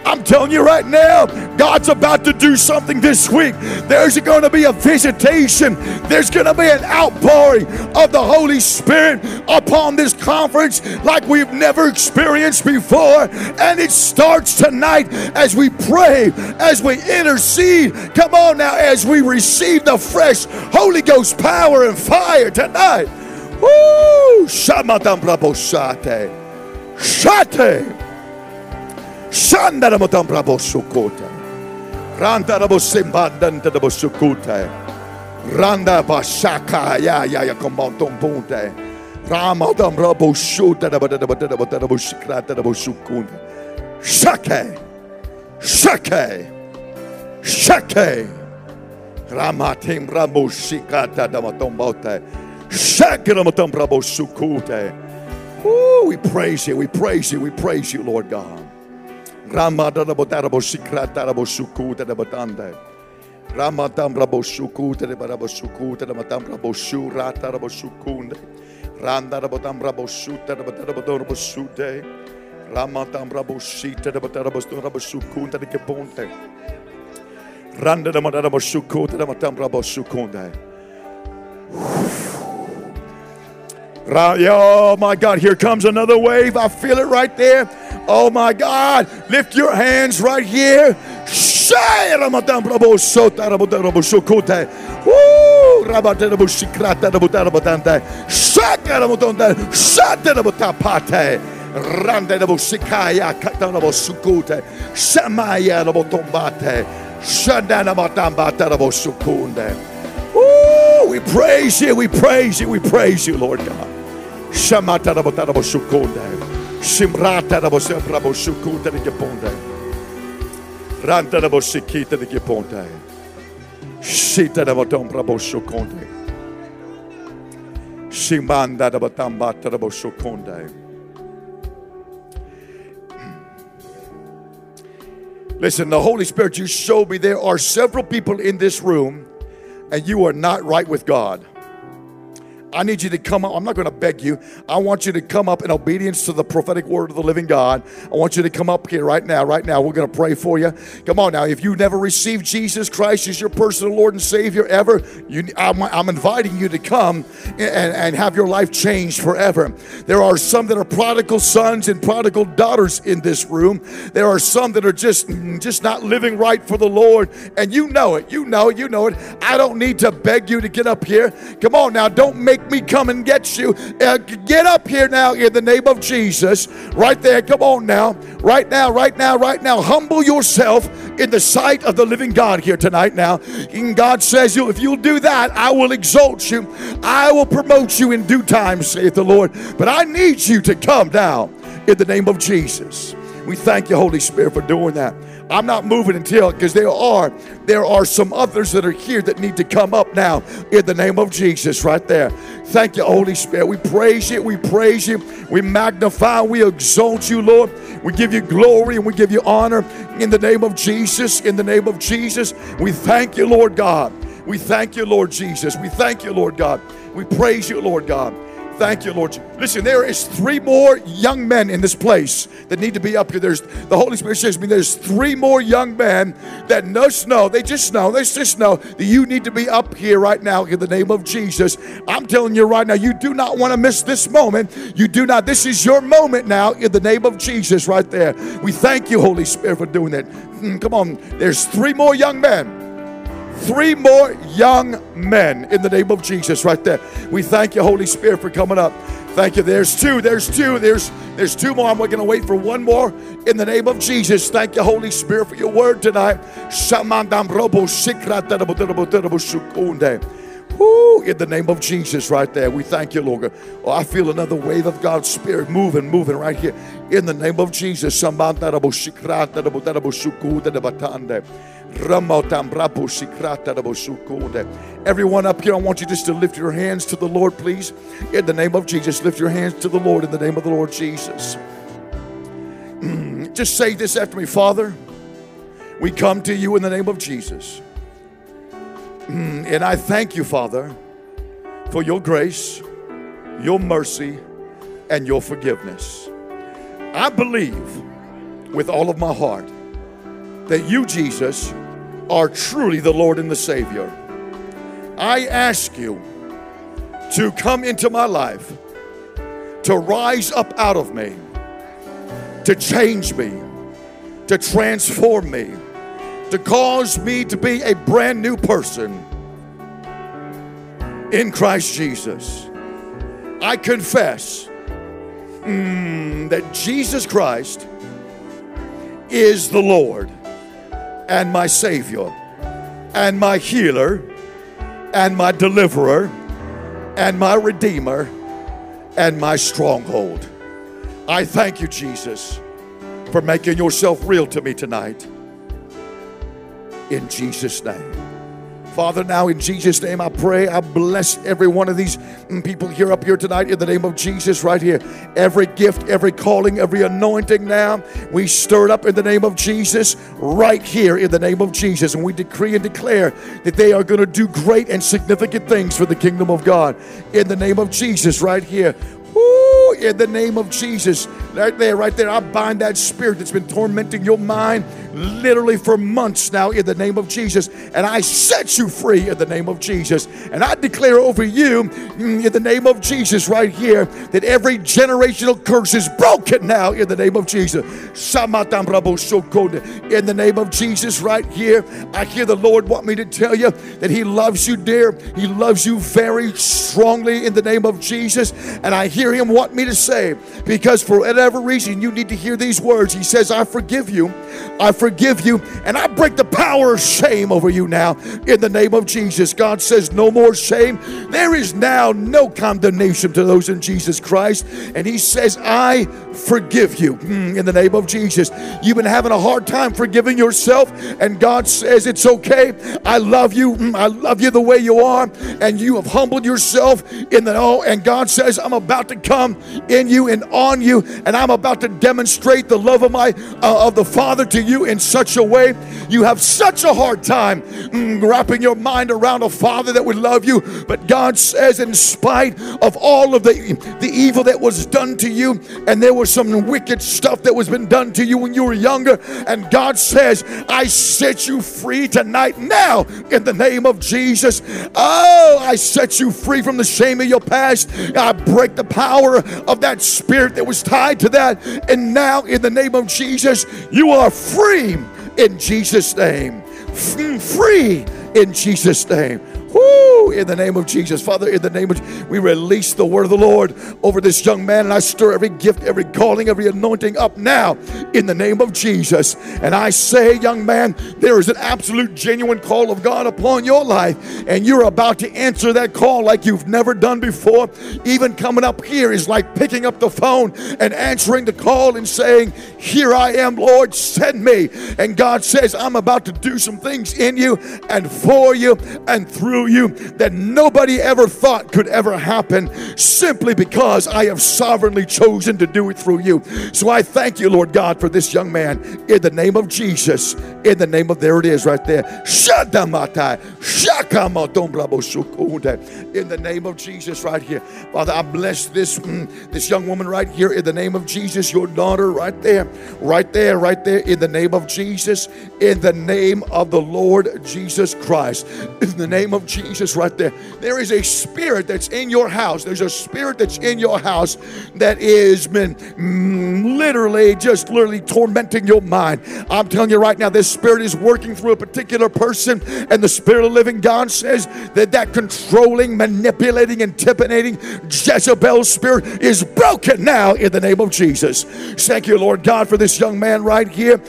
I'm telling you right now, God's about to do something this week. There's going to be a visitation, there's going to be an outpouring of the Holy Spirit upon this conference like we've never experienced before. And it starts tonight as we pray, as we intercede. Come on now, as we receive the fresh Holy Ghost power and fire tonight. Woo! Shamatam brabo shate. Shandaramotam brabo sukota. Randa rabo simbandan to the bosukute. Randa bashaka ya ya ya kombantom punte. Ramadam rabo shuta da da da da da da da bushikrata da busukunda. Shake. Shake. Shake. Ramatim rabo shikata Ooh, we praise you, we praise you, we praise you, Lord God. Ramatam Rabo Shukuta de Barabo Shukuta de Matam Rabo Shurata Rabo Randa Rabotam Rabo Shuta de Batarabo Shute. Ramatam Rabo Shita de Batarabo Rabo Shukunta de Keponte. Randa de Matarabo de. Oh my God, here comes another wave. I feel it right there. Oh my God, lift your hands right here. Rande! We praise you, we praise you, we praise you, Lord God. Shamata Rabotarabo Sukunde. Shimrata Rabosembrabo Sukunde de Geponde. Ranta Rabosikita de Geponde. Shita Rabotombrabo Sukunde. Shimanda Rabatambata Rabosukunde. Listen, the Holy Spirit, you showed me there are several people in this room and you are not right with God. I need you to come up. I'm not going to beg you. I want you to come up in obedience to the prophetic word of the living God. I want you to come up here right now. Right now, we're going to pray for you. Come on now. If you never received Jesus Christ as your personal Lord and Savior ever, you, I'm, I'm inviting you to come and, and have your life changed forever. There are some that are prodigal sons and prodigal daughters in this room. There are some that are just just not living right for the Lord, and you know it. You know it. You know it. I don't need to beg you to get up here. Come on now. Don't make make me come and get you. Uh, get up here now in the name of Jesus. Right there. Come on now. Right now, right now, right now. Humble yourself in the sight of the living God here tonight now. And God says, If you'll do that, I will exalt you. I will promote you in due time, saith the Lord. But I need you to come now in the name of Jesus. We thank you, Holy Spirit, for doing that. I'm not moving until because there are there are some others that are here that need to come up now in the name of Jesus right there. Thank you, Holy Spirit. We praise you. We praise you. We magnify. We exalt you, Lord. We give you glory and we give you honor in the name of Jesus. In the name of Jesus, we thank you, Lord God. We thank you, Lord Jesus. We thank you, Lord God. We praise you, Lord God. Thank you, Lord. Listen, there is three more young men in this place that need to be up here. There's the Holy Spirit says to me, there's three more young men that just know, they just know, they just know that you need to be up here right now in the name of Jesus. I'm telling you right now, you do not want to miss this moment. You do not. This is your moment now in the name of Jesus right there. We thank you, Holy Spirit, for doing that. Hmm, come on, there's three more young men Three more young men in the name of Jesus right there. We thank you, Holy Spirit, for coming up. Thank you. There's two. There's two. There's there's two more. I'm going to wait for one more in the name of Jesus. Thank you, Holy Spirit, for your word tonight. Woo, in the name of Jesus, right there. We thank you, Lord. Oh, I feel another wave of God's Spirit moving, moving right here. In the name of Jesus. Everyone up here, I want you just to lift your hands to the Lord, please. In the name of Jesus, lift your hands to the Lord in the name of the Lord Jesus. Mm, just say this after me Father, we come to you in the name of Jesus. Mm, and I thank you, Father, for your grace, your mercy, and your forgiveness. I believe with all of my heart that you, Jesus, are truly the Lord and the Savior. I ask you to come into my life, to rise up out of me, to change me, to transform me, to cause me to be a brand new person in Christ Jesus. I confess mm, that Jesus Christ is the Lord and my Savior and my healer and my deliverer and my redeemer and my stronghold. I thank you, Jesus, for making yourself real to me tonight. In Jesus' name. Father, now in Jesus' name, I pray, I bless every one of these people here up here tonight in the name of Jesus, right here. Every gift, every calling, every anointing now, we stir it up in the name of Jesus, right here in the name of Jesus. And we decree and declare that they are going to do great and significant things for the kingdom of God in the name of Jesus, right here. Woo, in the name of Jesus. Right there, right there. I bind that spirit that's been tormenting your mind literally for months now in the name of Jesus. And I set you free in the name of Jesus. And I declare over you mm, in the name of Jesus right here that every generational curse is broken now in the name of Jesus. In the name of Jesus right here, I hear the Lord want me to tell you that He loves you, dear. He loves you very strongly in the name of Jesus. And I hear Him want me to say, because for whatever reason you need to hear these words, He says, I forgive you. I forgive you, and I break the power of shame over you now in the name of Jesus. God says, No more shame. There is now no condemnation to those in Jesus Christ. And He says, I forgive you hmm, in the name of Jesus. You've been having a hard time forgiving yourself, and God says, It's okay. I love you. Hmm, I love you the way you are, and you have humbled yourself in the oh, and God says, I'm about to come in you and on you, and I'm about to demonstrate the love of my uh, of the Father to you in such a way you have such a hard time mm, wrapping your mind around a Father that would love you. But God says, in spite of all of the the evil that was done to you, and there was some wicked stuff that was been done to you when you were younger, and God says, I set you free tonight now in the name of Jesus. Oh, I set you free from the shame of your past. I break the power of that spirit that was tied to that. And now, in the name of Jesus, you are free in Jesus' name. Free in Jesus' name. Woo! In the name of Jesus. Father, in the name of we release the word of the Lord over this young man, and I stir every gift, every calling, every anointing up now in the name of Jesus. And I say, young man, there is an absolute genuine call of God upon your life, and you're about to answer that call like you've never done before. Even coming up here is like picking up the phone and answering the call and saying, Here I am, Lord, send me. And God says, I'm about to do some things in you and for you and through you that nobody ever thought could ever happen simply because I have sovereignly chosen to do it through you. So I thank you, Lord God, for this young man in the name of Jesus. In the name of, there it is right there. In the name of Jesus, right here. Father, I bless this, mm, this young woman right here in the name of Jesus, your daughter right there, right there, right there, in the name of Jesus, in the name of the Lord Jesus Christ. In the name of Jesus, right there. There is a spirit that's in your house. There's a spirit that's in your house that is been mm, literally, just literally tormenting your mind. I'm telling you right now, this spirit is working through a particular person, and the spirit of living God says that that controlling, manipulating, intimidating Jezebel spirit is broken now in the name of Jesus. Thank you, Lord God, for this young man right here.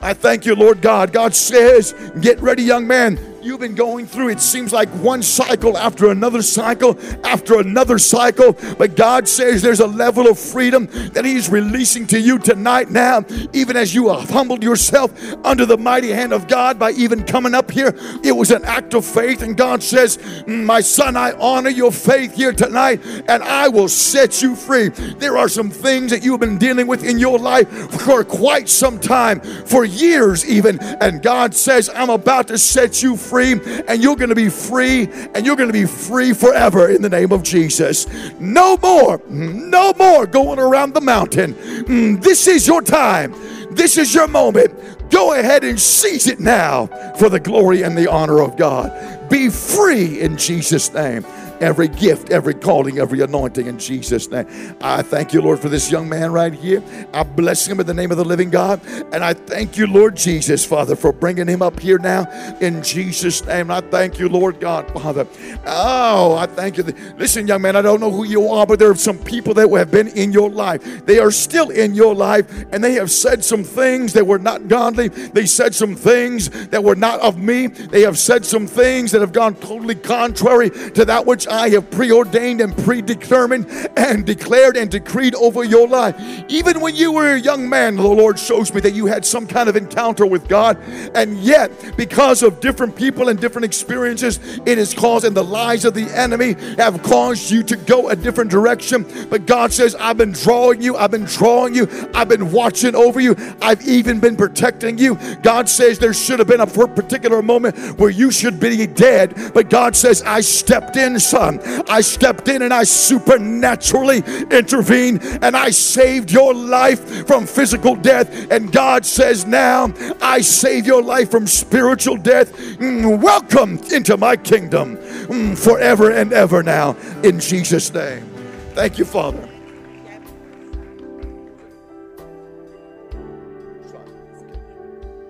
I thank you, Lord God. God says, Get ready, young man you've been going through. It seems like one cycle after another cycle after another cycle. But God says there's a level of freedom that He's releasing to you tonight now, even as you have humbled yourself under the mighty hand of God by even coming up here. It was an act of faith. And God says, mm, My son, I honor your faith here tonight and I will set you free. There are some things that you've been dealing with in your life for quite some time, for years even. And God says, I'm about to set you free free, and you're going to be free, and you're going to be free forever in the name of Jesus. No more, no more going around the mountain. Mm, this is your time. This is your moment. Go ahead and seize it now for the glory and the honor of God. Be free in Jesus' name every gift, every calling, every anointing in Jesus' name. I thank you, Lord, for this young man right here. I bless him in the name of the living God. And I thank you, Lord Jesus, Father, for bringing him up here now in Jesus' name. I thank you, Lord God, Father. Oh, I thank you. Listen, young man, I don't know who you are, but there are some people that have been in your life. They are still in your life, and they have said some things that were not godly. They said some things that were not of me. They have said some things that have gone totally contrary to that which I have preordained and predetermined and declared and decreed over your life. Even when you were a young man, the Lord shows me that you had some kind of encounter with God, and yet, because of different people and different experiences, it has caused, and the lies of the enemy have caused you to go a different direction. But God says, I've been drawing you, I've been drawing you, I've been watching over you, I've even been protecting you. God says there should have been a particular moment where you should be dead, but God says, I stepped in son. I stepped in and I supernaturally intervened and I saved your life from physical death. And God says, Now I save your life from spiritual death. Mm, welcome into my kingdom mm, forever and ever now in Jesus' name. Thank you, Father.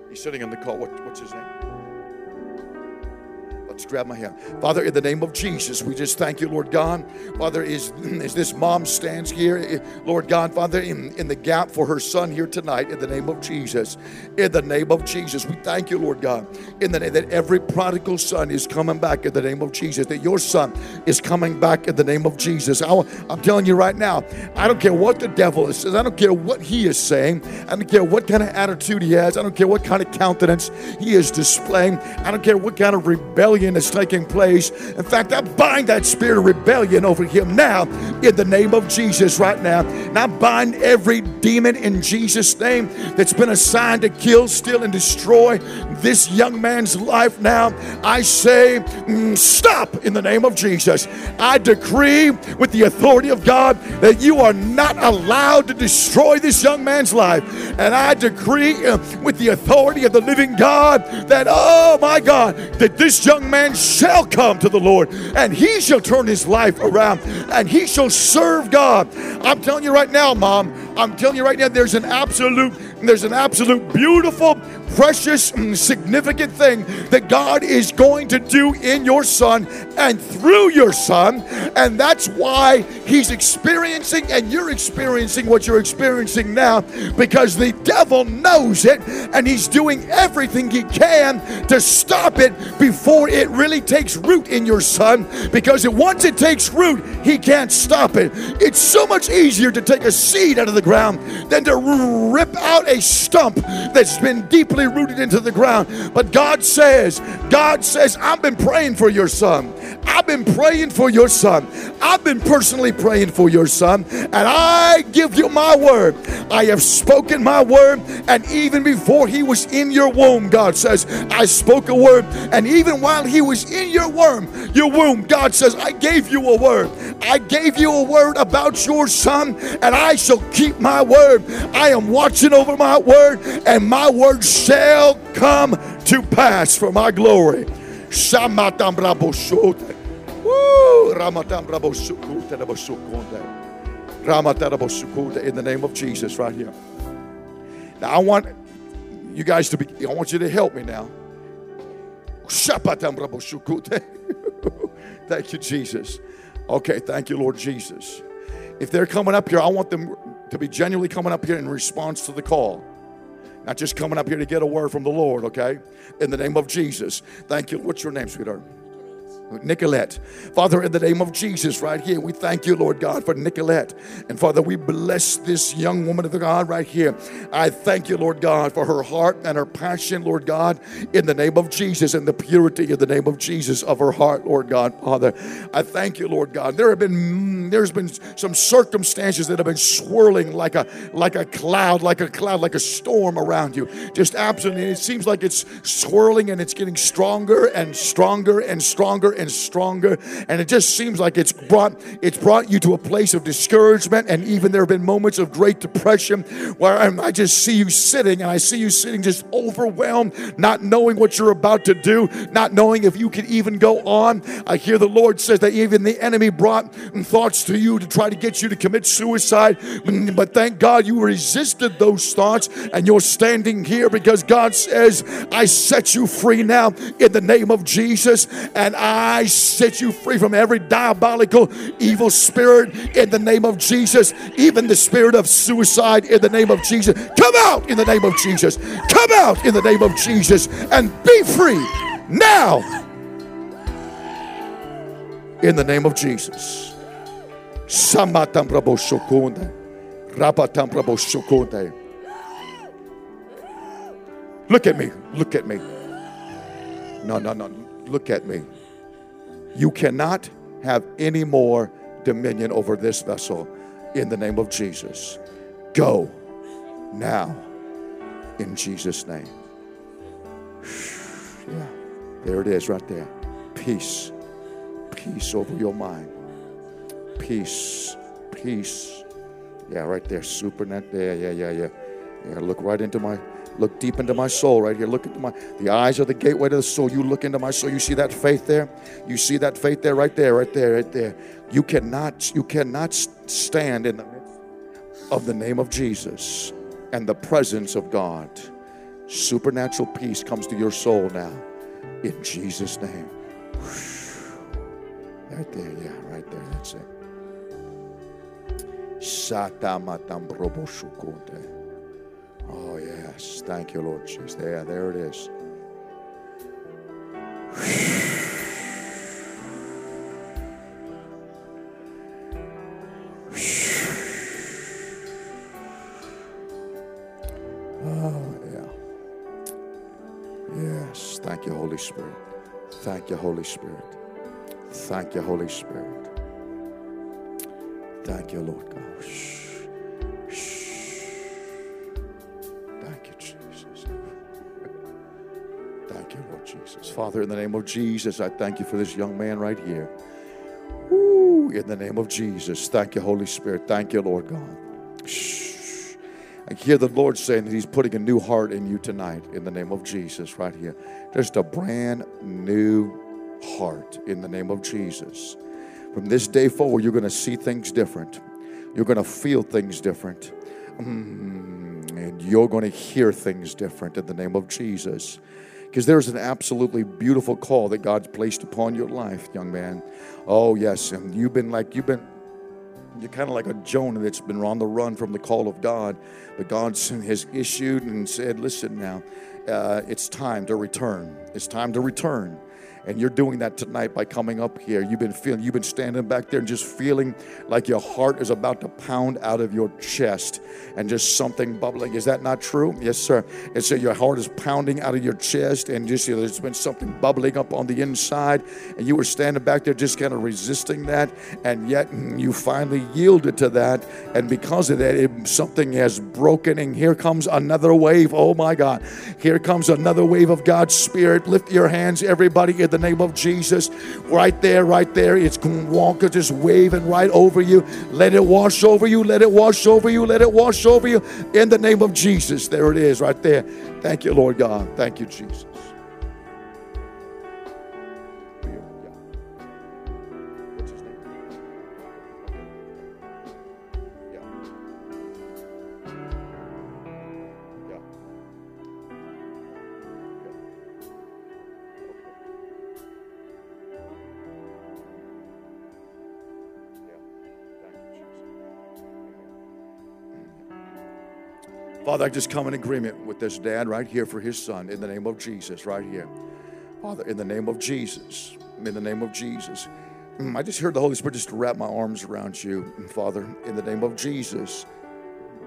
He's sitting in the car. What, Let's grab my hand. Father, in the name of Jesus, we just thank you, Lord God. Father, as, [clears throat] as this mom stands here, eh, Lord God, Father, in, in the gap for her son here tonight, in the name of Jesus. In the name of Jesus, we thank you, Lord God, in the name that every prodigal son is coming back in the name of Jesus, that your son is coming back in the name of Jesus. I, I'm telling you right now, I don't care what the devil is, I don't care what he is saying, I don't care what kind of attitude he has, I don't care what kind of countenance he is displaying, I don't care what kind of rebellion that's taking place. In fact, I bind that spirit of rebellion over him now in the name of Jesus right now. And I bind every demon in Jesus' name that's been assigned to kill, steal, and destroy this young man's life now. I say, mm, stop in the name of Jesus. I decree with the authority of God that you are not allowed to destroy this young man's life. And I decree uh, with the authority of the living God that, oh my God, that this young man shall come to the Lord and he shall turn his life around and he shall serve God. I'm telling you right now, Mom, I'm telling you right now, there's an absolute, there's an absolute beautiful, precious, mm, significant thing that God is going to do in your son and through your son. And that's why he's experiencing and you're experiencing what you're experiencing now because the devil knows it and he's doing everything he can to stop it before it really takes root in your son because once it takes root, he can't stop it. It's so much easier to take a seed out of the ground than to rip out a stump that's been deeply rooted into the ground. But God says, God says, I've been praying for your son. I've been praying for your son. I've been personally praying for your son. And I give you my word. I have spoken my word. And even before he was in your womb, God says, I spoke a word. And even while he was in your womb, your womb, God says, I gave you a word. I gave you a word about your son, and I shall keep my word. I am watching over my word, and my word shall come to pass for my glory. Shamatam brabosukute in the name of Jesus right here. Now I want you guys to be, I want you to help me now. [laughs] Thank you, Jesus. Okay, thank you, Lord Jesus. If they're coming up here, I want them to be genuinely coming up here in response to the call. Not just coming up here to get a word from the Lord, okay? In the name of Jesus. Thank you. What's your name, sweetheart? Nicolette. Father, in the name of Jesus, right here, we thank you, Lord God, for Nicolette. And Father, we bless this young woman of God right here. I thank you, Lord God, for her heart and her passion, Lord God, in the name of Jesus and the purity in the name of Jesus of her heart, Lord God, Father. I thank you, Lord God. There have been mm, there's been some circumstances that have been swirling like a like a cloud, like a cloud, like a storm around you. Just absolutely, it seems like it's swirling and it's getting stronger and stronger and stronger and stronger. And it just seems like it's brought it's brought you to a place of discouragement. And even there have been moments of great depression where i just see you sitting and I see you sitting just overwhelmed not knowing what you're about to do not knowing if you can even go on. I hear the Lord says that even the enemy brought thoughts to you to try to get you to commit suicide. But thank God you resisted those thoughts and you're standing here because God says I set you free now in the name of Jesus and I I set you free from every diabolical evil spirit in the name of Jesus, even the spirit of suicide in the name of Jesus. Come out in the name of Jesus. Come out in the name of Jesus and be free now in the name of Jesus. Look at me. Look at me. No, no, no. Look at me. You cannot have any more dominion over this vessel in the name of Jesus. Go now in Jesus' name. [sighs] Yeah, there it is right there. Peace. Peace over your mind. Peace. Peace. Yeah, right there. Supernat there. Yeah, yeah, yeah. Yeah, look right into my Look deep into my soul right here. Look into my the eyes are the gateway to the soul. You look into my soul. You see that faith there? You see that faith there, right there, right there, right there. You cannot, you cannot stand in the midst of the name of Jesus and the presence of God. Supernatural peace comes to your soul now. In Jesus' name. Right there, yeah, right there. That's it. Oh, yes. Thank you, Lord Jesus. There, there it is. Oh, yeah. Yes. Thank you, Holy Spirit. Thank you, Holy Spirit. Thank you, Holy Spirit. Thank you, Lord God. Father, in the name of Jesus, I thank you for this young man right here. Woo, in the name of Jesus. Thank you, Holy Spirit. Thank you, Lord God. Shh. I hear the Lord saying that He's putting a new heart in you tonight in the name of Jesus, right here. Just a brand new heart in the name of Jesus. From this day forward, you're going to see things different. You're going to feel things different. Mm, and you're going to hear things different in the name of Jesus. Because there's an absolutely beautiful call that God's placed upon your life, young man. Oh, yes. And you've been like, you've been you're kind of like a Jonah that's been on the run from the call of God. But God has issued and said, listen now, uh, it's time to return. It's time to return. And you're doing that tonight by coming up here. You've been feeling, you've been standing back there and just feeling like your heart is about to pound out of your chest and just something bubbling. Is that not true? Yes, sir. And so your heart is pounding out of your chest and just you know, there's been something bubbling up on the inside. And you were standing back there just kind of resisting that. And yet you finally yielded to that. And because of that, it, something has broken. And here comes another wave. Oh my God. Here comes another wave of God's Spirit. Lift your hands, everybody, the name of Jesus. Right there, right there. It's Wonka just waving right over you. Let it wash over you. Let it wash over you. Let it wash over you. In the name of Jesus. There it is, right there. Thank you, Lord God. Thank you, Jesus. Father, I just come in agreement with this dad right here for his son in the name of Jesus, right here. Father, in the name of Jesus, in the name of Jesus. Mm, I just heard the Holy Spirit just wrap my arms around you, Father, in the name of Jesus.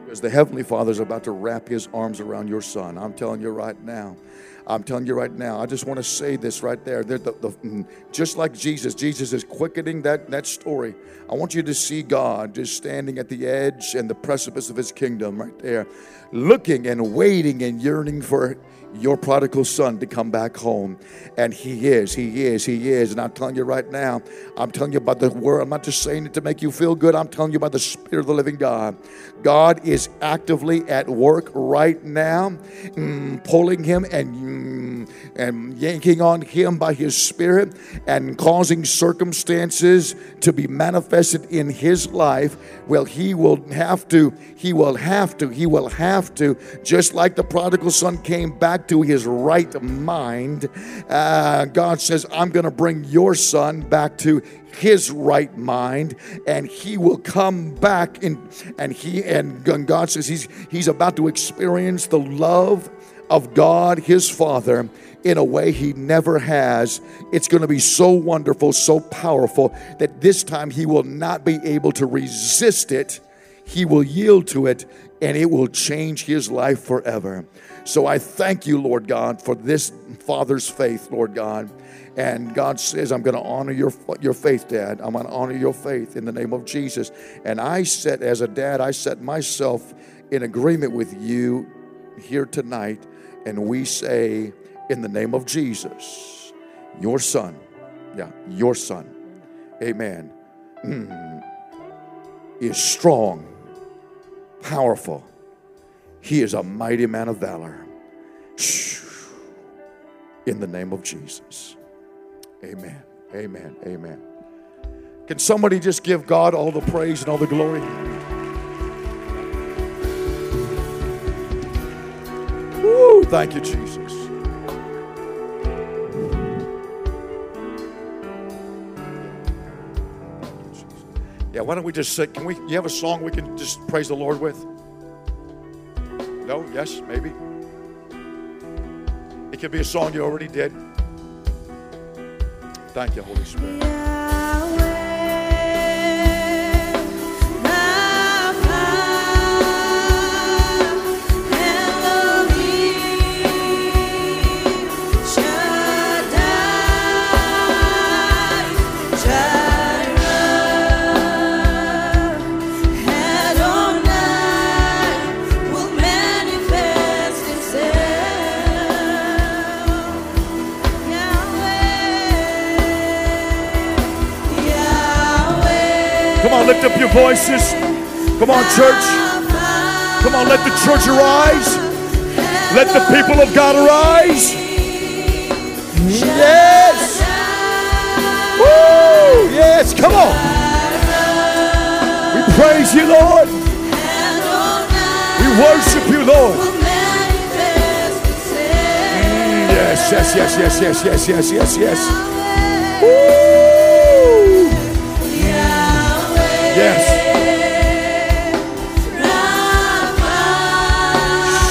Because the Heavenly Father is about to wrap His arms around your son. I'm telling you right now. I'm telling you right now. I just want to say this right there. The, the, mm, just like Jesus, Jesus is quickening that, that story. I want you to see God just standing at the edge and the precipice of His kingdom right there, looking and waiting and yearning for your prodigal son to come back home. And he is, he is, he is. And I'm telling you right now, I'm telling you about the word. I'm not just saying it to make you feel good. I'm telling you about the Spirit of the living God. God is actively at work right now, mm, pulling him and, mm, and yanking on him by his Spirit and causing circumstances to be manifested in his life. Well, he will have to, he will have to, he will have to, just like the prodigal son came back to his right mind. Uh, God says, I'm going to bring your son back to his right mind and he will come back in and he and God says he's he's about to experience the love of God his father in a way he never has. It's going to be so wonderful so powerful that this time he will not be able to resist it. He will yield to it and it will change his life forever so I thank you, Lord God, for this father's faith, Lord God. And God says, I'm going to honor your, your faith, Dad. I'm going to honor your faith in the name of Jesus. And I set, as a dad, I set myself in agreement with you here tonight. And we say, in the name of Jesus, your son, yeah, your son, amen, mm, is strong, powerful, he is a mighty man of valor. In the name of Jesus. Amen. Amen. Amen. Can somebody just give God all the praise and all the glory? Woo, thank you, Jesus. Yeah, why don't we just sit? Can we? You have a song we can just praise the Lord with? No? Yes? Maybe? It could be a song you already did. Thank you, Holy Spirit. Your voices. Come on, church. Come on, let the church arise. Let the people of God arise. Yes. Woo! Yes, come on. We praise you, Lord. We worship you, Lord. Mm, yes, yes, yes, yes, yes, yes, yes, yes, yes.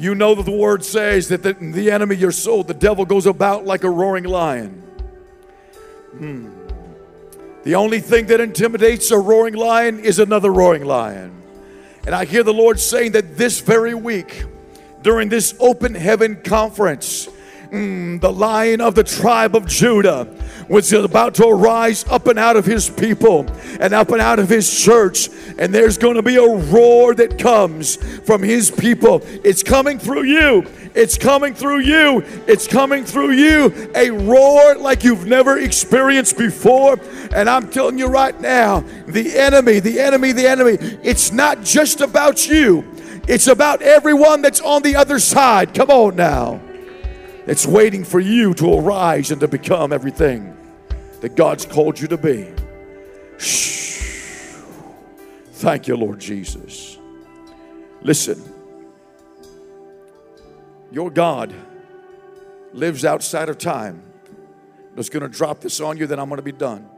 You know that the word says that the, the enemy, your soul, the devil goes about like a roaring lion. Hmm. The only thing that intimidates a roaring lion is another roaring lion. And I hear the Lord saying that this very week, during this open heaven conference, mm, the lion of the tribe of Judah was about to arise up and out of his people and up and out of his church. And there's going to be a roar that comes from his people. It's coming through you. It's coming through you. It's coming through you. A roar like you've never experienced before. And I'm telling you right now, the enemy, the enemy, the enemy, it's not just about you. It's about everyone that's on the other side. Come on now. It's waiting for you to arise and to become everything that God's called you to be. Thank you, Lord Jesus. Listen, your God lives outside of time. I'm just going to drop this on you, then I'm going to be done.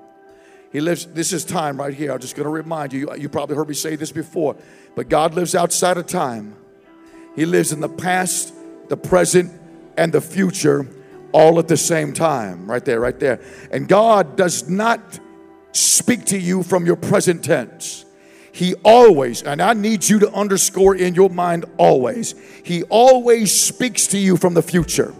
He lives, this is time right here. I'm just going to remind you, you, you probably heard me say this before, but God lives outside of time. He lives in the past, the present, and the future all at the same time. Right there, right there. And God does not speak to you from your present tense. He always, and I need you to underscore in your mind always, He always speaks to you from the future.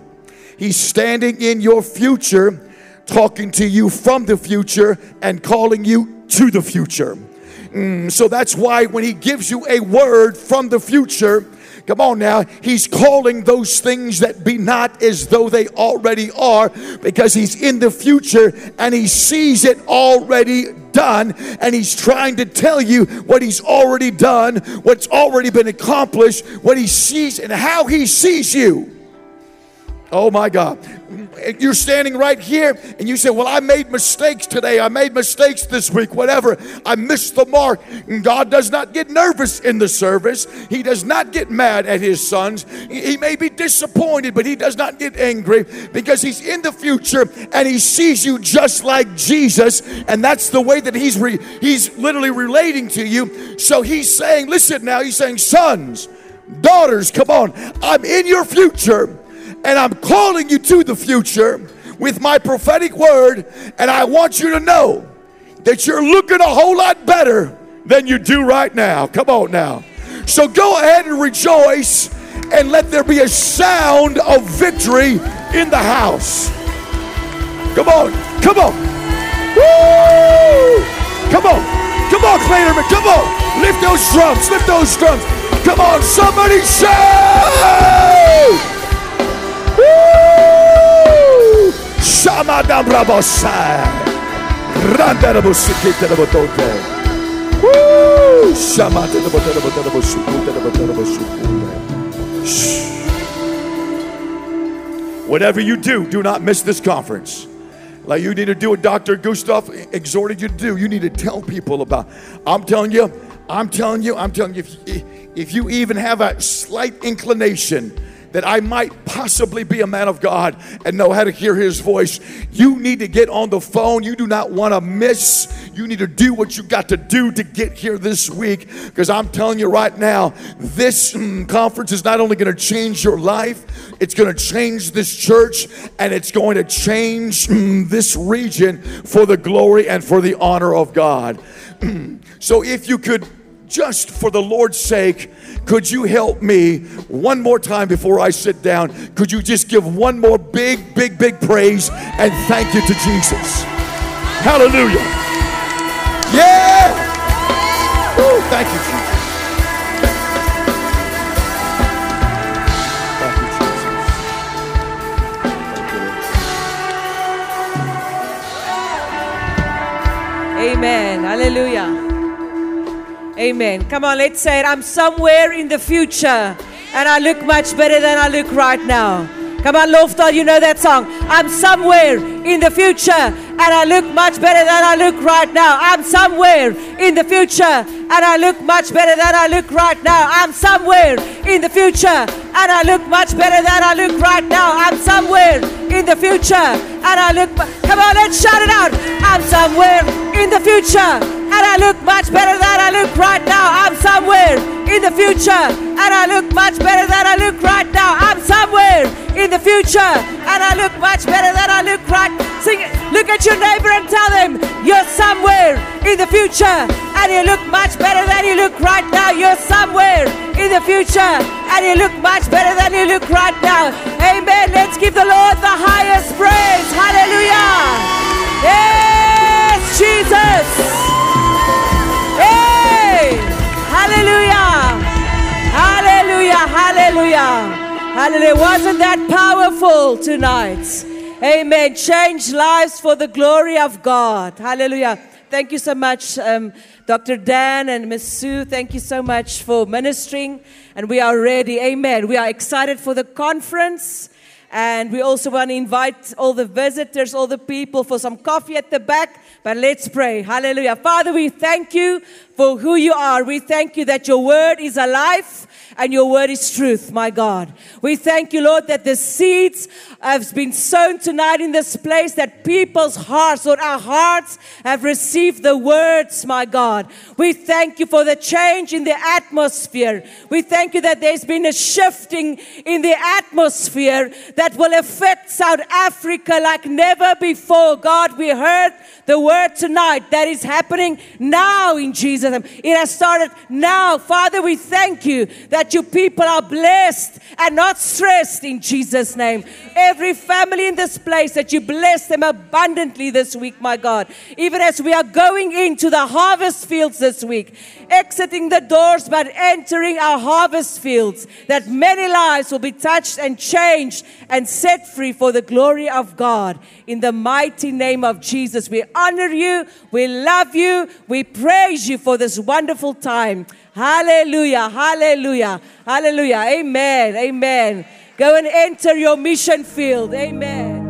He's standing in your future, talking to you from the future, and calling you to the future. Mm, so that's why when He gives you a word from the future, Come on now. He's calling those things that be not as though they already are because he's in the future and he sees it already done and he's trying to tell you what he's already done, what's already been accomplished, what he sees and how he sees you. Oh my God. You're standing right here and you say, Well, I made mistakes today. I made mistakes this week, whatever. I missed the mark. And God does not get nervous in the service. He does not get mad at his sons. He may be disappointed, but he does not get angry because he's in the future and he sees you just like Jesus. And that's the way that he's, re- he's literally relating to you. So he's saying, Listen now, he's saying, Sons, daughters, come on. I'm in your future. And I'm calling you to the future with my prophetic word. And I want you to know that you're looking a whole lot better than you do right now. Come on now. So go ahead and rejoice and let there be a sound of victory in the house. Come on. Come on. Woo! Come on. Come on, Clayton. Come on. Lift those drums. Lift those drums. Come on. Somebody shout. Shamadam Rabosai. Randa. Whatever you do, do not miss this conference. Like you need to do what Dr. Gustav exhorted you to do. You need to tell people about. I'm telling you, I'm telling you, I'm telling you, if, if you even have a slight inclination that I might possibly be a man of God and know how to hear his voice. You need to get on the phone. You do not want to miss. You need to do what you got to do to get here this week because I'm telling you right now, this mm, conference is not only going to change your life, it's going to change this church and it's going to change mm, this region for the glory and for the honor of God. [clears throat] So if you could, just for the Lord's sake, could you help me one more time before I sit down? Could you just give one more big, big, big praise and thank you to Jesus? Hallelujah. Yeah. Oh, thank you, Jesus. Amen. Hallelujah. Amen. Come on, let's say it. I'm somewhere in the future and I look much better than I look right now. Come on, Lofdal, you know that song. I'm somewhere in the future and I look much better than I look right now. I'm somewhere in the future and I look much better than I look right now. I'm somewhere in the future and I look much better than I look right now. I'm somewhere in the future and I look. Come on, let's shout it out. I'm somewhere in the future and I look much better than I look right now. I'm somewhere in the future and I look much better than I look right now. I'm somewhere in the future and I look much better than I look right. Sing it. Look at your neighbor and tell them you're somewhere in the future and you look much better than you look right now. You're somewhere in the future and you look much better than you look right now. Amen. Let's give the Lord the highest praise. Hallelujah. Yes, Jesus. Hey! Hallelujah! Hallelujah! Hallelujah! Hallelujah! Wasn't that powerful tonight? Amen. Change lives for the glory of God. Hallelujah. Thank you so much, um, Dr. Dan and Miss Sue. Thank you so much for ministering. And we are ready. Amen. We are excited for the conference. And we also want to invite all the visitors, all the people for some coffee at the back. But let's pray. Hallelujah. Father, we thank you for who you are. We thank you that your word is alive and your word is truth, my God. We thank you, Lord, that the seeds have been sown tonight in this place, that people's hearts, Lord, our hearts have received the words, my God. We thank you for the change in the atmosphere. We thank you that there's been a shifting in the atmosphere that will affect South Africa like never before. God, we heard the word tonight that is happening now in Jesus' name. It has started now. Father, we thank you that your people are blessed and not stressed in Jesus' name. Every family in this place, that you bless them abundantly this week, my God. Even as we are going into the harvest fields this week, exiting the doors but entering our harvest fields, that many lives will be touched and changed and set free for the glory of God. In the mighty name of Jesus, we honor you, we love you, we praise you for this wonderful time. Hallelujah, hallelujah, hallelujah. Amen, amen. Go and enter your mission field. Amen.